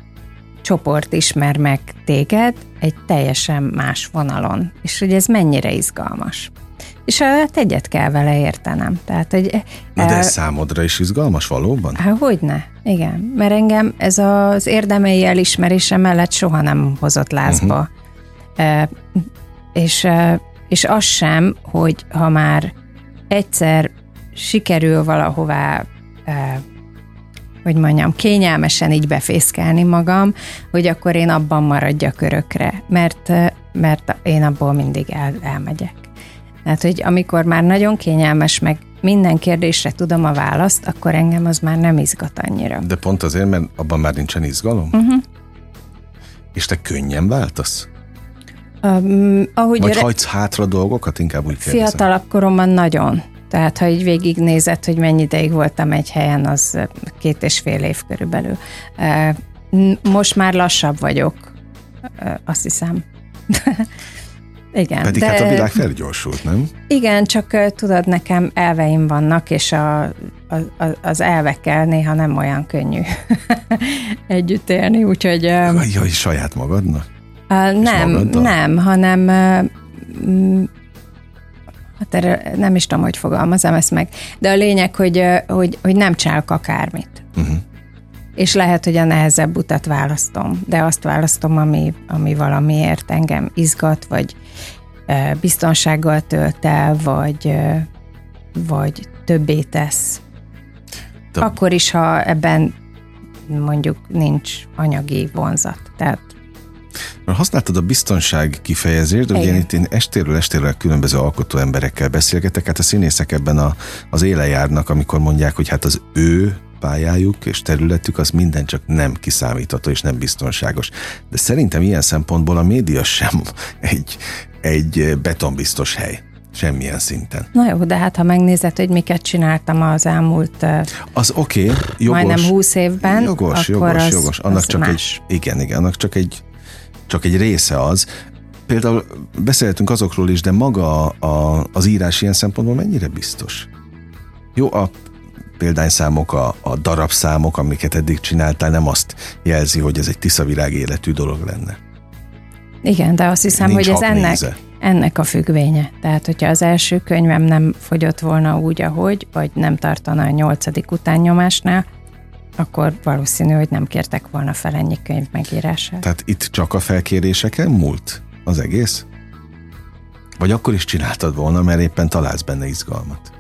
Speaker 3: csoport ismer meg téged egy teljesen más vonalon. És hogy ez mennyire izgalmas. És hát egyet kell vele értenem. Tehát, hogy,
Speaker 2: Na de ez e, számodra is izgalmas valóban?
Speaker 3: Hát hogyne, igen. Mert engem ez az érdemei elismerése mellett soha nem hozott lázba. Uh-huh és, és az sem, hogy ha már egyszer sikerül valahová hogy mondjam, kényelmesen így befészkelni magam, hogy akkor én abban maradjak örökre, mert, mert én abból mindig el, elmegyek. Tehát, hogy amikor már nagyon kényelmes, meg minden kérdésre tudom a választ, akkor engem az már nem izgat annyira.
Speaker 2: De pont azért, mert abban már nincsen izgalom? Uh-huh. És te könnyen váltasz? Um, ahogy Vagy re... hagysz hátra dolgokat, inkább úgy kérdezem.
Speaker 3: Fiatalabb koromban nagyon. Tehát, ha így végignézed, hogy mennyi ideig voltam egy helyen, az két és fél év körülbelül. Most már lassabb vagyok, azt hiszem. [LAUGHS]
Speaker 2: igen. Pedig de, hát a világ felgyorsult, nem?
Speaker 3: Igen, csak tudod, nekem elveim vannak, és a, a, az elvekkel néha nem olyan könnyű [LAUGHS] együtt élni, úgyhogy...
Speaker 2: Jaj, saját magadnak?
Speaker 3: Uh, nem, nem, hanem uh, hát erre nem is tudom, hogy fogalmazom ezt meg, de a lényeg, hogy, hogy, hogy nem csinálok akármit. Uh-huh. És lehet, hogy a nehezebb utat választom, de azt választom, ami, ami valamiért engem izgat, vagy biztonsággal tölt el, vagy, vagy többé tesz. Több. Akkor is, ha ebben mondjuk nincs anyagi vonzat. Tehát
Speaker 2: Használtad a biztonság kifejezést, ugye én itt én estéről estéről különböző alkotó emberekkel beszélgetek, hát a színészek ebben a, az éle járnak, amikor mondják, hogy hát az ő pályájuk és területük az minden csak nem kiszámítható és nem biztonságos. De szerintem ilyen szempontból a média sem egy, egy betonbiztos hely. Semmilyen szinten.
Speaker 3: Na jó, de hát ha megnézed, hogy miket csináltam az elmúlt
Speaker 2: az oké, okay, jogos,
Speaker 3: majdnem húsz évben,
Speaker 2: jogos,
Speaker 3: akkor
Speaker 2: jogos,
Speaker 3: az,
Speaker 2: jogos. Annak
Speaker 3: az
Speaker 2: csak
Speaker 3: más.
Speaker 2: egy, igen, igen, annak csak egy, csak egy része az. Például beszéltünk azokról is, de maga a, az írás ilyen szempontból mennyire biztos? Jó, a példányszámok, a, a darabszámok, amiket eddig csináltál, nem azt jelzi, hogy ez egy tiszavirág életű dolog lenne.
Speaker 3: Igen, de azt hiszem, Nincs hogy ez ennek, ennek a függvénye. Tehát, hogyha az első könyvem nem fogyott volna úgy, ahogy, vagy nem tartana a nyolcadik utánnyomásnál, akkor valószínű, hogy nem kértek volna fel ennyi könyv megírását.
Speaker 2: Tehát itt csak a felkéréseken múlt az egész? Vagy akkor is csináltad volna, mert éppen találsz benne izgalmat?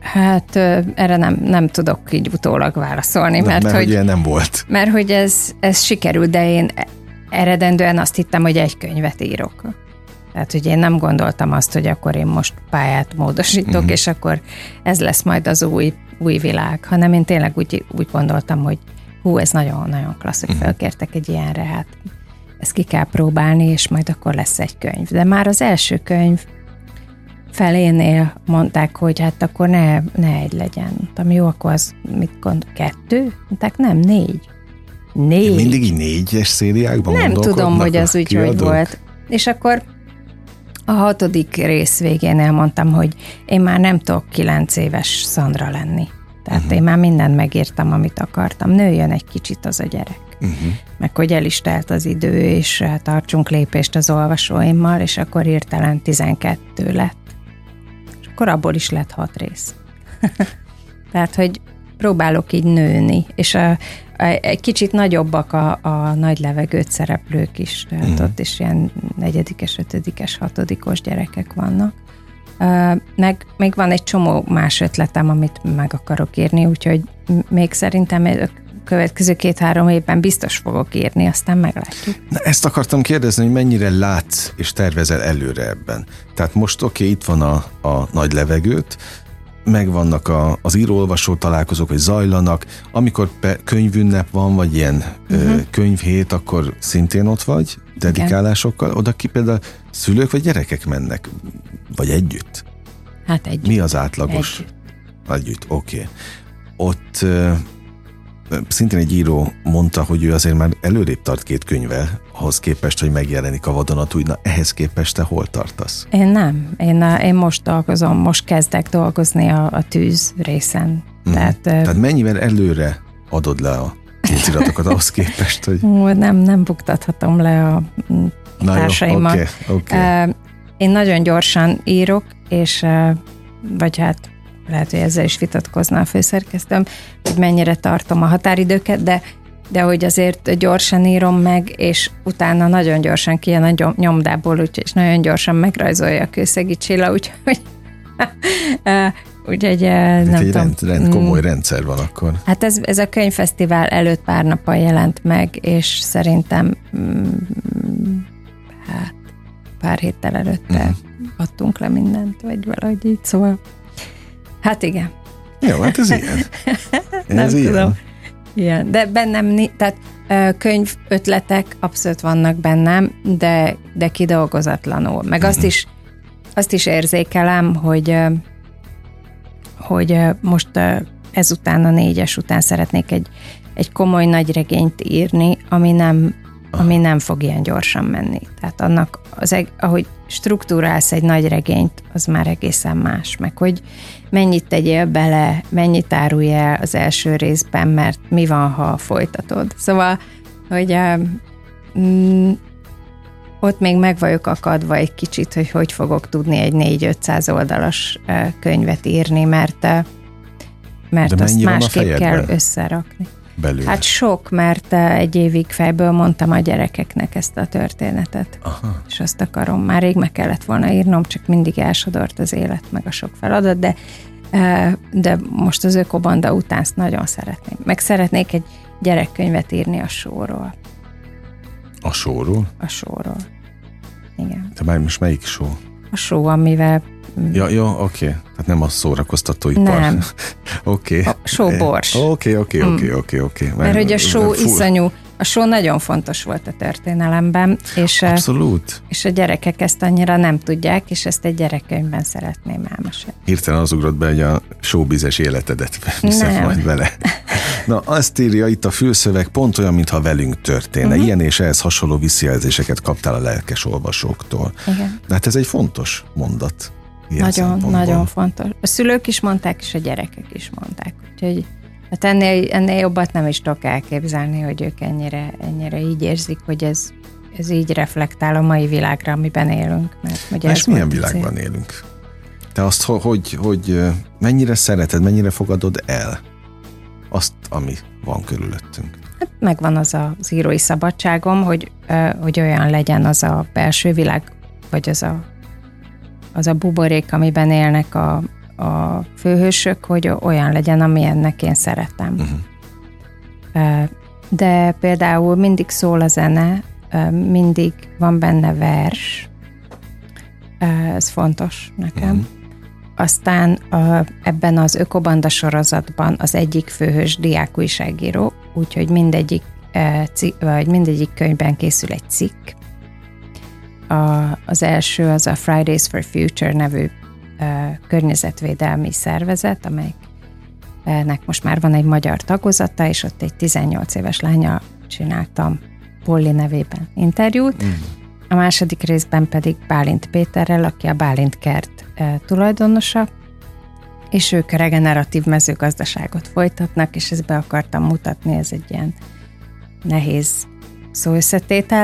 Speaker 3: Hát erre nem, nem tudok így utólag válaszolni,
Speaker 2: mert,
Speaker 3: mert,
Speaker 2: mert hogy, nem volt.
Speaker 3: Mert hogy ez, ez sikerült, de én eredendően azt hittem, hogy egy könyvet írok. Tehát, hogy én nem gondoltam azt, hogy akkor én most pályát módosítok, uh-huh. és akkor ez lesz majd az új, új világ, hanem én tényleg úgy, úgy gondoltam, hogy hú, ez nagyon-nagyon klassz, hogy uh-huh. felkértek egy ilyenre, hát ezt ki kell próbálni, és majd akkor lesz egy könyv. De már az első könyv felénél mondták, hogy hát akkor ne, ne egy legyen. Mondtam, jó, akkor az mit gond, kettő? Mondták, nem, négy. Négy.
Speaker 2: Mindig így négyes szériákban
Speaker 3: Nem tudom, hogy az úgy hogy volt. És akkor a hatodik rész végén elmondtam, hogy én már nem tudok kilenc éves Szandra lenni. Tehát uh-huh. én már mindent megírtam, amit akartam. Nőjön egy kicsit az a gyerek. Uh-huh. Meg hogy el is telt az idő, és tartsunk lépést az olvasóimmal, és akkor hirtelen 12 lett akkor abból is lett hat rész. [LAUGHS] Tehát, hogy próbálok így nőni, és a, a, egy kicsit nagyobbak a, a nagy levegőt szereplők is, tehát mm. ott is ilyen negyedikes, ötödikes, hatodikos gyerekek vannak. Uh, meg még van egy csomó más ötletem, amit meg akarok írni, úgyhogy még szerintem következő két-három évben biztos fogok írni, aztán meglátjuk.
Speaker 2: Na, ezt akartam kérdezni, hogy mennyire látsz és tervezel előre ebben. Tehát most oké, okay, itt van a, a nagy levegőt, megvannak a, az író-olvasó találkozók, hogy zajlanak. Amikor pe, könyvünnep van, vagy ilyen uh-huh. ö, mhm. könyvhét, akkor szintén ott vagy, dedikálásokkal. Oda ki például szülők vagy gyerekek mennek? Vagy együtt?
Speaker 3: Hát együtt.
Speaker 2: Mi az átlagos?
Speaker 3: Együtt.
Speaker 2: Együtt, oké. Okay. Ott szintén egy író mondta, hogy ő azért már előrébb tart két könyvvel, ahhoz képest, hogy megjelenik a vadonatúj. Na, ehhez képest te hol tartasz?
Speaker 3: Én nem. Én, én most dolgozom, most kezdek dolgozni a, a tűz részen. Mm. Tehát,
Speaker 2: Tehát mennyivel előre adod le a kéziratokat ahhoz képest, hogy...
Speaker 3: Nem, nem buktathatom le a Na társaimat. Jó, okay, okay. Én nagyon gyorsan írok, és vagy hát lehet, hogy ezzel is vitatkozna a főszerkesztőm, hogy mennyire tartom a határidőket, de de hogy azért gyorsan írom meg, és utána nagyon gyorsan kijön a nyomdából, úgyhogy nagyon gyorsan megrajzolja a kőszegi Csilla, úgyhogy [LAUGHS] Úgyhogy nem
Speaker 2: egy
Speaker 3: tudom.
Speaker 2: Rend, rend, komoly mm. rendszer van akkor.
Speaker 3: Hát ez, ez a könyvfesztivál előtt pár nappal jelent meg, és szerintem mm, hát pár héttel előtte uh-huh. adtunk le mindent, vagy valahogy így, szóval Hát igen.
Speaker 2: Jó, hát ez ilyen. [LAUGHS]
Speaker 3: nem ez tudom. Ilyen. ilyen. De bennem, tehát könyv ötletek abszolút vannak bennem, de, de kidolgozatlanul. Meg uh-huh. azt mhm. is azt is érzékelem, hogy hogy most ezután a négyes után szeretnék egy, egy komoly nagy regényt írni, ami nem, ami nem fog ilyen gyorsan menni. Tehát annak, az, ahogy struktúrálsz egy nagy regényt, az már egészen más. Meg hogy mennyit tegyél bele, mennyit árulj el az első részben, mert mi van, ha folytatod. Szóval, hogy mm, ott még meg vagyok akadva egy kicsit, hogy hogy fogok tudni egy 4-500 oldalas könyvet írni, mert mert azt másképp kell összerakni.
Speaker 2: Belőle?
Speaker 3: Hát sok, mert egy évig fejből mondtam a gyerekeknek ezt a történetet. Aha. És azt akarom, már rég meg kellett volna írnom, csak mindig elsodort az élet, meg a sok feladat, de de most az ökobanda után ezt nagyon szeretném. Meg szeretnék egy gyerekkönyvet írni a sóról.
Speaker 2: A sóról?
Speaker 3: A sóról. Igen.
Speaker 2: Te már most melyik só?
Speaker 3: A só, amivel
Speaker 2: Ja, jó, oké. Okay. Tehát nem a szórakoztatóipar.
Speaker 3: Nem. [LAUGHS]
Speaker 2: oké. okay.
Speaker 3: Sóbors.
Speaker 2: Oké, oké, oké, oké, oké.
Speaker 3: Mert hogy a só iszonyú, a só nagyon fontos volt a történelemben. És
Speaker 2: Abszolút.
Speaker 3: A, és a gyerekek ezt annyira nem tudják, és ezt egy gyerekkönyvben szeretném elmesélni.
Speaker 2: Hirtelen az ugrott be, hogy a sóbizes életedet viszed majd bele. [LAUGHS] Na, azt írja itt a fülszöveg, pont olyan, mintha velünk történne. Uh-huh. Ilyen és ehhez hasonló visszajelzéseket kaptál a lelkes olvasóktól.
Speaker 3: Igen.
Speaker 2: De hát ez egy fontos mondat.
Speaker 3: Nagyon, nagyon fontos. A szülők is mondták, és a gyerekek is mondták. Úgyhogy hát ennél, ennél jobbat nem is tudok elképzelni, hogy ők ennyire, ennyire így érzik, hogy ez, ez így reflektál a mai világra, amiben élünk. Mert
Speaker 2: ugye és milyen világban azért. élünk? Te azt, hogy, hogy mennyire szereted, mennyire fogadod el azt, ami van körülöttünk?
Speaker 3: Hát megvan az az írói szabadságom, hogy, hogy olyan legyen az a belső világ, vagy az a az a buborék, amiben élnek a, a főhősök, hogy olyan legyen, amilyennek én szeretem. Uh-huh. De például mindig szól a zene, mindig van benne vers, ez fontos nekem. Uh-huh. Aztán a, ebben az Ökobanda sorozatban az egyik főhős diákújságíró, úgyhogy mindegyik, vagy mindegyik könyvben készül egy cikk, a, az első az a Fridays for Future nevű uh, környezetvédelmi szervezet, amelynek most már van egy magyar tagozata, és ott egy 18 éves lánya csináltam Polly nevében interjút. Mm. A második részben pedig Bálint Péterrel, aki a Bálint kert uh, tulajdonosa, és ők regeneratív mezőgazdaságot folytatnak, és ezt be akartam mutatni, ez egy ilyen nehéz szó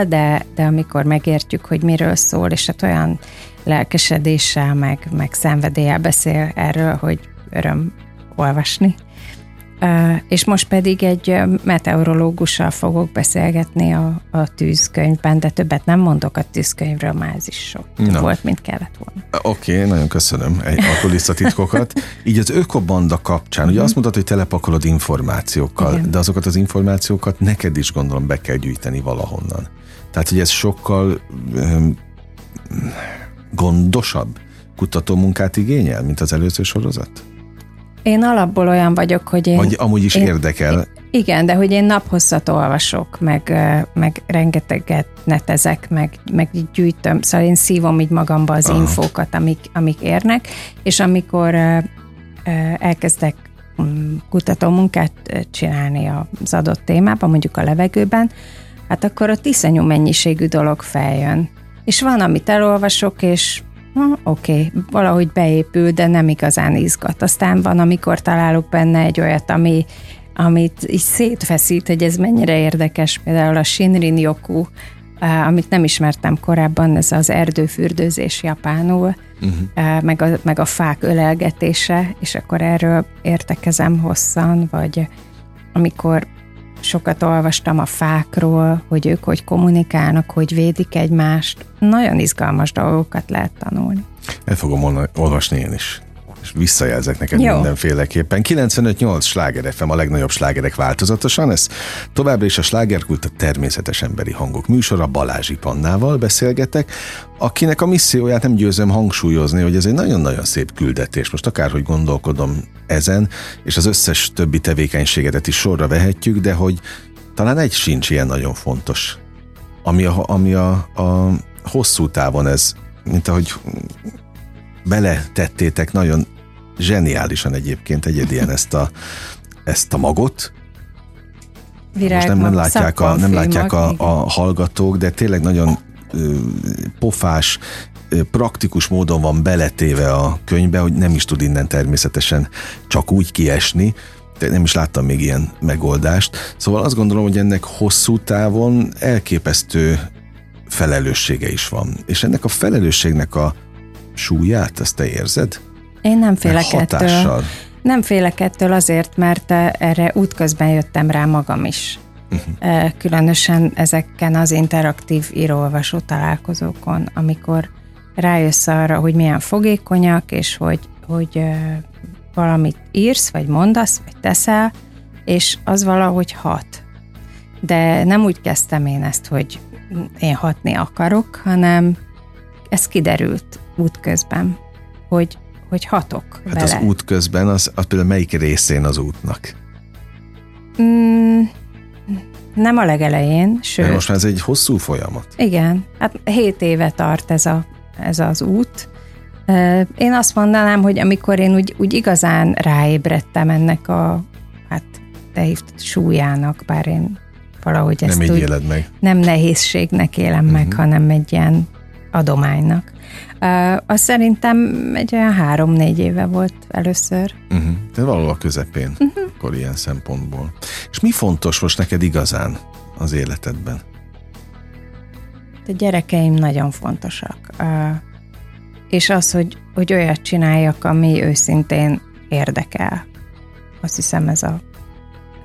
Speaker 3: de, de amikor megértjük, hogy miről szól, és hát olyan lelkesedéssel, meg, meg szenvedéllyel beszél erről, hogy öröm olvasni. És most pedig egy meteorológussal fogok beszélgetni a, a tűzkönyvben, de többet nem mondok a tűzkönyvről, már ez is sok Na. volt, mint kellett volna.
Speaker 2: Oké, okay, nagyon köszönöm egy kulisszatitkokat. Így az ökobanda kapcsán, ugye uh-huh. azt mondtad, hogy telepakolod információkkal, Igen. de azokat az információkat neked is gondolom be kell gyűjteni valahonnan. Tehát, hogy ez sokkal um, gondosabb kutatómunkát igényel, mint az előző sorozat?
Speaker 3: Én alapból olyan vagyok, hogy én...
Speaker 2: Vagy amúgy is én, érdekel.
Speaker 3: Igen, de hogy én naphosszat olvasok, meg, meg rengeteget netezek, meg, meg gyűjtöm, szóval én szívom így magamba az Aha. infókat, amik, amik érnek, és amikor elkezdek mm, kutató munkát csinálni az adott témában, mondjuk a levegőben, hát akkor ott iszonyú mennyiségű dolog feljön. És van, amit elolvasok, és oké, okay, valahogy beépül, de nem igazán izgat. Aztán van, amikor találok benne egy olyat, ami, amit így szétfeszít, hogy ez mennyire érdekes, például a Shinrin Yoku, amit nem ismertem korábban, ez az erdőfürdőzés japánul, uh-huh. meg, a, meg a fák ölelgetése, és akkor erről értekezem hosszan, vagy amikor sokat olvastam a fákról, hogy ők hogy kommunikálnak, hogy védik egymást. Nagyon izgalmas dolgokat lehet tanulni.
Speaker 2: El fogom olvasni én is és visszajelzek neked Jó. mindenféleképpen. 95-8 sláger FM a legnagyobb slágerek változatosan, ez továbbra is a slágerkult a természetes emberi hangok műsora, Balázsi Pannával beszélgetek, akinek a misszióját nem győzöm hangsúlyozni, hogy ez egy nagyon-nagyon szép küldetés. Most akárhogy gondolkodom ezen, és az összes többi tevékenységedet is sorra vehetjük, de hogy talán egy sincs ilyen nagyon fontos, ami a, ami a, a hosszú távon ez, mint ahogy beletettétek nagyon zseniálisan egyébként egyedien ezt a, ezt a magot.
Speaker 3: Virág
Speaker 2: Most nem, nem látják, a, nem látják a, a hallgatók, de tényleg nagyon ö, pofás, ö, praktikus módon van beletéve a könyvbe, hogy nem is tud innen természetesen csak úgy kiesni, de nem is láttam még ilyen megoldást. Szóval azt gondolom, hogy ennek hosszú távon elképesztő felelőssége is van. És ennek a felelősségnek a súlyát, ezt te érzed?
Speaker 3: Én nem félek ettől. Nem félek ettől azért, mert erre útközben jöttem rá magam is. Uh-huh. Különösen ezeken az interaktív írólvasó találkozókon, amikor rájössz arra, hogy milyen fogékonyak, és hogy, hogy valamit írsz, vagy mondasz, vagy teszel, és az valahogy hat. De nem úgy kezdtem én ezt, hogy én hatni akarok, hanem ez kiderült útközben, hogy, hogy hatok
Speaker 2: hát
Speaker 3: vele.
Speaker 2: az útközben, az, az például melyik részén az útnak?
Speaker 3: Mm, nem a legelején, sőt. De
Speaker 2: most már ez egy hosszú folyamat.
Speaker 3: Igen, hát hét éve tart ez, a, ez az út. Én azt mondanám, hogy amikor én úgy, úgy igazán ráébredtem ennek a, hát te hívtad súlyának, bár én valahogy ezt
Speaker 2: nem
Speaker 3: úgy,
Speaker 2: éled meg.
Speaker 3: Nem nehézségnek élem uh-huh. meg, mhm. hanem egy ilyen adománynak. Azt szerintem egy olyan három-négy éve volt először.
Speaker 2: Uh-huh. Tehát valahol a közepén, uh-huh. akkor ilyen szempontból. És mi fontos most neked igazán az életedben?
Speaker 3: A gyerekeim nagyon fontosak. És az, hogy, hogy olyat csináljak, ami őszintén érdekel. Azt hiszem ez a,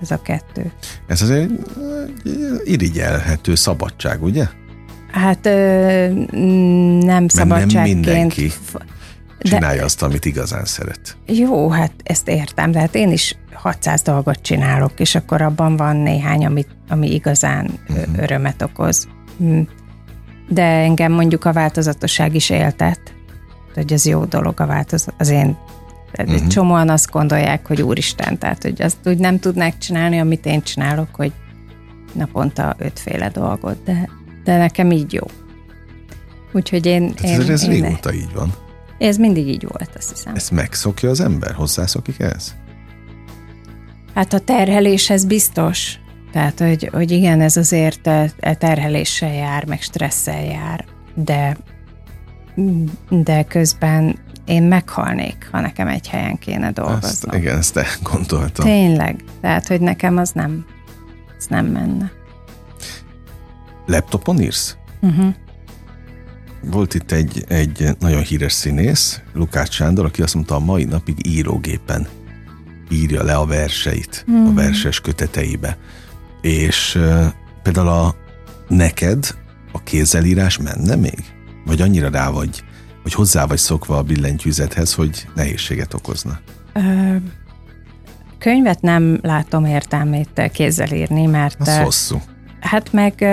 Speaker 3: ez a kettő.
Speaker 2: Ez azért irigyelhető szabadság, ugye?
Speaker 3: Hát ö, nem szabadságként. nem mindenki
Speaker 2: csinálja de, azt, amit igazán szeret.
Speaker 3: Jó, hát ezt értem, de hát én is 600 dolgot csinálok, és akkor abban van néhány, ami, ami igazán uh-huh. örömet okoz. Hm. De engem mondjuk a változatosság is éltet, hogy ez jó dolog a változat. Az én uh-huh. csomóan azt gondolják, hogy úristen, tehát hogy azt úgy nem tudnák csinálni, amit én csinálok, hogy naponta ötféle dolgot, de de nekem így jó. Úgyhogy én...
Speaker 2: Hát ez,
Speaker 3: én,
Speaker 2: ez én régóta így van.
Speaker 3: Ez mindig így volt, azt hiszem.
Speaker 2: Ezt megszokja az ember? Hozzászokik ez?
Speaker 3: Hát a terheléshez biztos. Tehát, hogy, hogy igen, ez azért terheléssel jár, meg stresszel jár, de, de közben én meghalnék, ha nekem egy helyen kéne dolgoznom.
Speaker 2: Ezt, igen, ezt gondoltam.
Speaker 3: Tényleg. Tehát, hogy nekem az nem, az nem menne.
Speaker 2: Laptopon írsz? Uh-huh. Volt itt egy, egy nagyon híres színész, Lukács Sándor, aki azt mondta, a mai napig írógépen írja le a verseit uh-huh. a mhm. verses köteteibe. És uh, például a neked a kézzelírás menne még? Vagy annyira rá vagy, vagy hozzá vagy szokva a billentyűzethez, hogy nehézséget okozna? Uh,
Speaker 3: könyvet nem látom értelmét kézzel írni, mert...
Speaker 2: Az hosszú.
Speaker 3: Hát meg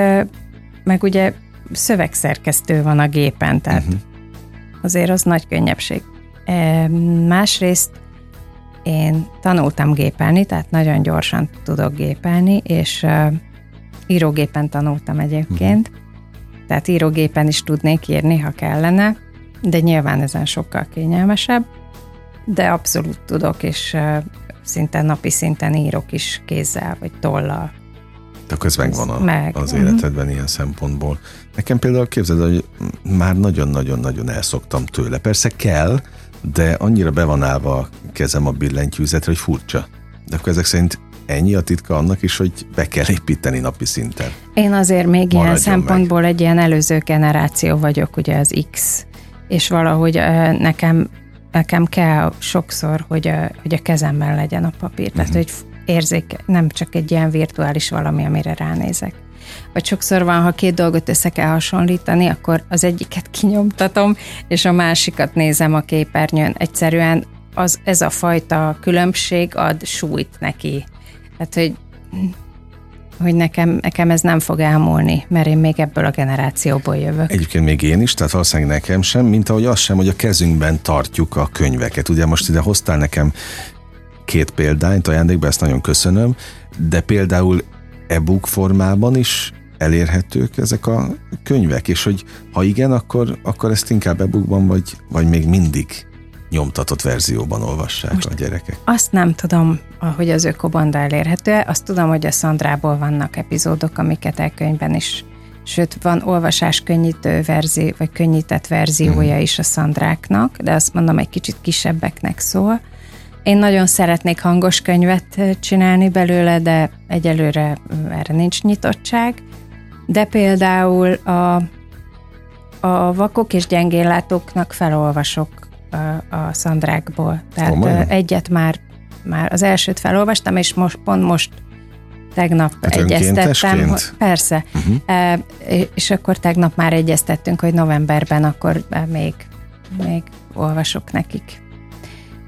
Speaker 3: meg ugye szövegszerkesztő van a gépen, tehát uh-huh. azért az nagy könnyebbség. E, másrészt én tanultam gépelni, tehát nagyon gyorsan tudok gépelni, és uh, írógépen tanultam egyébként, uh-huh. tehát írógépen is tudnék írni, ha kellene, de nyilván ezen sokkal kényelmesebb, de abszolút tudok, és uh, szinte napi szinten írok is kézzel, vagy tollal
Speaker 2: akkor ez megvan a, meg. az uh-huh. életedben ilyen szempontból. Nekem például képzeld, hogy már nagyon-nagyon-nagyon elszoktam tőle. Persze kell, de annyira be van állva a kezem a billentyűzetre, hogy furcsa. De akkor ezek szerint ennyi a titka annak is, hogy be kell építeni napi szinten.
Speaker 3: Én azért még Maradjon ilyen szempontból meg. egy ilyen előző generáció vagyok, ugye az X, és valahogy nekem nekem kell sokszor, hogy a, hogy a kezemben legyen a papír. Tehát, uh-huh. hogy érzék, nem csak egy ilyen virtuális valami, amire ránézek. Vagy sokszor van, ha két dolgot össze kell hasonlítani, akkor az egyiket [LAUGHS] kinyomtatom, és a másikat nézem a képernyőn. Egyszerűen az, ez a fajta különbség ad súlyt neki. Tehát, hogy hogy nekem, nekem ez nem fog elmúlni, mert én még ebből a generációból jövök.
Speaker 2: Egyébként még én is, tehát valószínűleg nekem sem, mint ahogy az sem, hogy a kezünkben tartjuk a könyveket. Ugye most ide hoztál nekem két példányt ajándékba, ezt nagyon köszönöm, de például e-book formában is elérhetők ezek a könyvek, és hogy ha igen, akkor, akkor ezt inkább e-bookban, vagy, vagy még mindig nyomtatott verzióban olvassák Most a gyerekek.
Speaker 3: Azt nem tudom, hogy az ökobanda elérhető azt tudom, hogy a Szandrából vannak epizódok, amiket elkönyvben is sőt, van olvasáskönnyítő verzió, vagy könnyített verziója mm. is a Szandráknak, de azt mondom, egy kicsit kisebbeknek szól. Én nagyon szeretnék hangos könyvet csinálni belőle, de egyelőre erre nincs nyitottság. De például a, a vakok és gyengéllátóknak felolvasok a, a szandrákból. Tehát Komolyan? egyet már már az elsőt felolvastam, és most pont most tegnap hát egyeztettem. Hogy, persze. Uh-huh. E, és akkor tegnap már egyeztettünk, hogy novemberben akkor még, még olvasok nekik.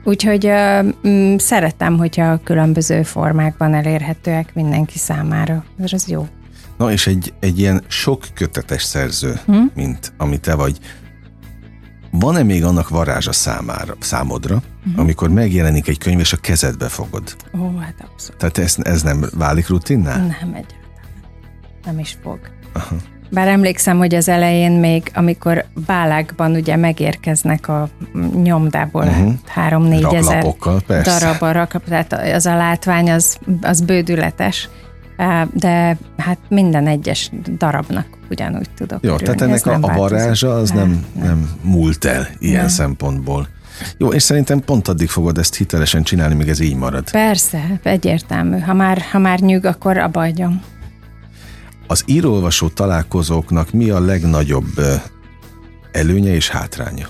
Speaker 3: Úgyhogy uh, szeretem, hogyha különböző formákban elérhetőek mindenki számára. Ez az jó.
Speaker 2: Na és egy, egy ilyen sok kötetes szerző, hmm? mint amit te vagy, van-e még annak varázsa számára, számodra, uh-huh. amikor megjelenik egy könyv, és a kezedbe fogod?
Speaker 3: Ó, hát abszolút.
Speaker 2: Tehát ez, ez nem válik rutinná?
Speaker 3: Nem, egyáltalán. Nem is fog. Aha. Bár emlékszem, hogy az elején még, amikor bálákban ugye megérkeznek a nyomdából uh-huh. három-négy ezer darab a raklap, tehát az a látvány az, az bődületes, de hát minden egyes darabnak ugyanúgy tudok
Speaker 2: Jó, örülni. tehát ennek a, a varázsa az nem, nem, nem múlt el ilyen nem. szempontból. Jó, és szerintem pont addig fogod ezt hitelesen csinálni, míg ez így marad.
Speaker 3: Persze, egyértelmű. Ha már, ha már nyug, akkor abba adjam.
Speaker 2: Az írólvasó találkozóknak mi a legnagyobb előnye és hátránya?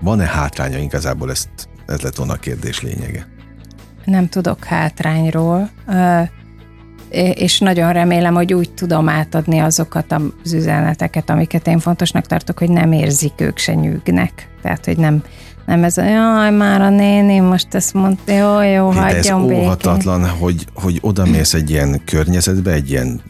Speaker 2: Van-e hátránya igazából? Ezt, ez lett volna a kérdés lényege.
Speaker 3: Nem tudok hátrányról, és nagyon remélem, hogy úgy tudom átadni azokat az üzeneteket, amiket én fontosnak tartok, hogy nem érzik ők se nyűgnek. Tehát, hogy nem, nem ez a, jaj, már a néni most ezt mondta, jó, jó, hagyjon
Speaker 2: békén. Ez óhatatlan, hogy, hogy oda mész egy ilyen környezetbe, egy ilyen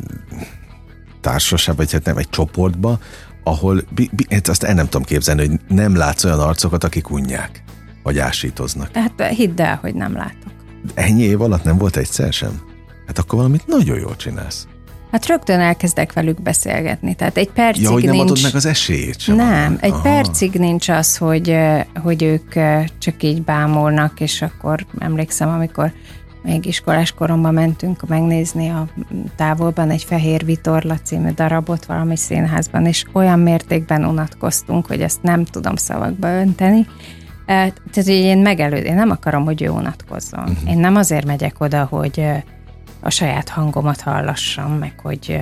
Speaker 2: társaság, vagy hát nem, egy csoportba, ahol, bi, bi, hát azt el nem tudom képzelni, hogy nem látsz olyan arcokat, akik unják, vagy ásítoznak.
Speaker 3: Hát hidd el, hogy nem látok.
Speaker 2: Ennyi év alatt nem volt egyszer sem? Hát akkor valamit nagyon jól csinálsz.
Speaker 3: Hát rögtön elkezdek velük beszélgetni, tehát egy percig
Speaker 2: ja, hogy
Speaker 3: nem
Speaker 2: nincs... adod meg az esélyét sem.
Speaker 3: Nem, egy Aha. percig nincs az, hogy, hogy ők csak így bámolnak, és akkor emlékszem, amikor még iskolás koromban mentünk megnézni a távolban egy Fehér Vitorla című darabot valami színházban, és olyan mértékben unatkoztunk, hogy ezt nem tudom szavakba önteni. Tehát, hogy én megelőd, én nem akarom, hogy ő unatkozzon. Uh-huh. Én nem azért megyek oda, hogy a saját hangomat hallassam, meg hogy,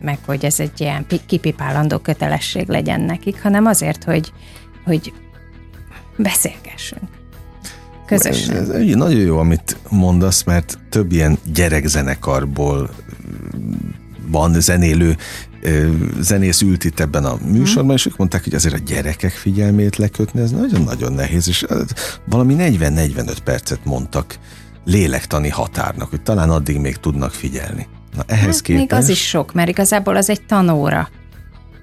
Speaker 3: meg hogy ez egy ilyen kipipálandó kötelesség legyen nekik, hanem azért, hogy, hogy beszélgessünk. Közösen. Ez,
Speaker 2: ez nagyon jó, amit mondasz, mert több ilyen gyerekzenekarból van zenélő zenész ült itt ebben a műsorban, és ők mondták, hogy azért a gyerekek figyelmét lekötni, ez nagyon-nagyon nehéz, és valami 40-45 percet mondtak lélektani határnak, hogy talán addig még tudnak figyelni. Na ehhez hát, képest...
Speaker 3: Még az is sok, mert igazából az egy tanóra.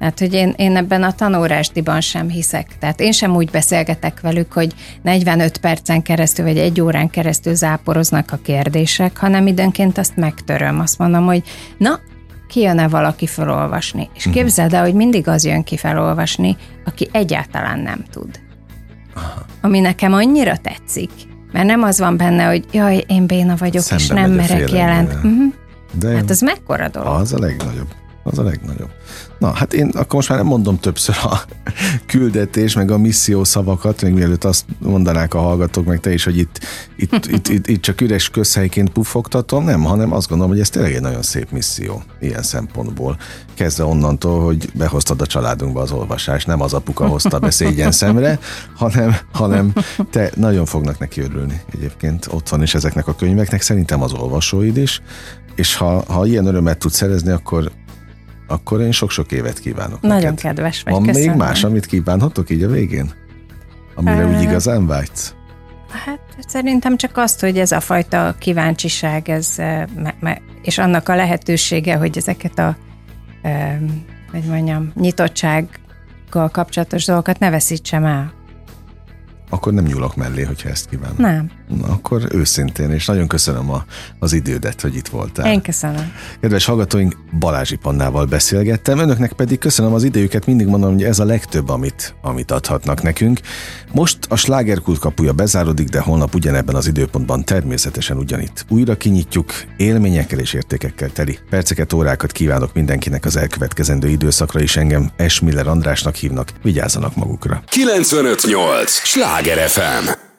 Speaker 3: Tehát, hogy én, én ebben a tanórásdiban sem hiszek. Tehát én sem úgy beszélgetek velük, hogy 45 percen keresztül, vagy egy órán keresztül záporoznak a kérdések, hanem időnként azt megtöröm. Azt mondom, hogy na, kijön-e valaki felolvasni. És mhm. képzeld el, hogy mindig az jön ki felolvasni, aki egyáltalán nem tud. Ami nekem annyira tetszik, mert nem az van benne, hogy jaj, én béna vagyok, Szembe és nem merek jelent. Uh-huh. De hát az mekkora dolog?
Speaker 2: Az a legnagyobb. Az a legnagyobb. Na, hát én akkor most már nem mondom többször a [LAUGHS] küldetés, meg a misszió szavakat, még mielőtt azt mondanák a hallgatók, meg te is, hogy itt, itt, [LAUGHS] itt, itt, itt csak üres közhelyként pufogtatom, nem, hanem azt gondolom, hogy ez tényleg egy nagyon szép misszió ilyen szempontból. Kezdve onnantól, hogy behoztad a családunkba az olvasást, nem az apuka hozta be szégyen szemre, [LAUGHS] hanem, hanem te nagyon fognak neki örülni egyébként. Ott van is ezeknek a könyveknek, szerintem az olvasóid is, és ha, ha ilyen örömet tudsz szerezni, akkor akkor én sok-sok évet kívánok
Speaker 3: Nagyon neked. kedves vagy,
Speaker 2: Van
Speaker 3: köszönöm.
Speaker 2: még más, amit kívánhatok így a végén? Amire uh, úgy igazán vágysz?
Speaker 3: Hát szerintem csak azt, hogy ez a fajta kíváncsiság, ez, és annak a lehetősége, hogy ezeket a, hogy mondjam, nyitottsággal kapcsolatos dolgokat ne veszítsem el
Speaker 2: akkor nem nyúlok mellé, hogyha ezt kívánom.
Speaker 3: Nem.
Speaker 2: Akkor őszintén, és nagyon köszönöm a, az idődet, hogy itt voltál.
Speaker 3: Én köszönöm.
Speaker 2: Kedves hallgatóink, Balázsi Pannával beszélgettem, önöknek pedig köszönöm az idejüket, mindig mondom, hogy ez a legtöbb, amit, amit adhatnak nekünk. Most a slágerkult kapuja bezárodik, de holnap ugyanebben az időpontban természetesen ugyanitt. Újra kinyitjuk, élményekkel és értékekkel teli. Perceket, órákat kívánok mindenkinek az elkövetkezendő időszakra, és engem Esmiller Andrásnak hívnak. Vigyázzanak magukra.
Speaker 1: 958! Sláger FM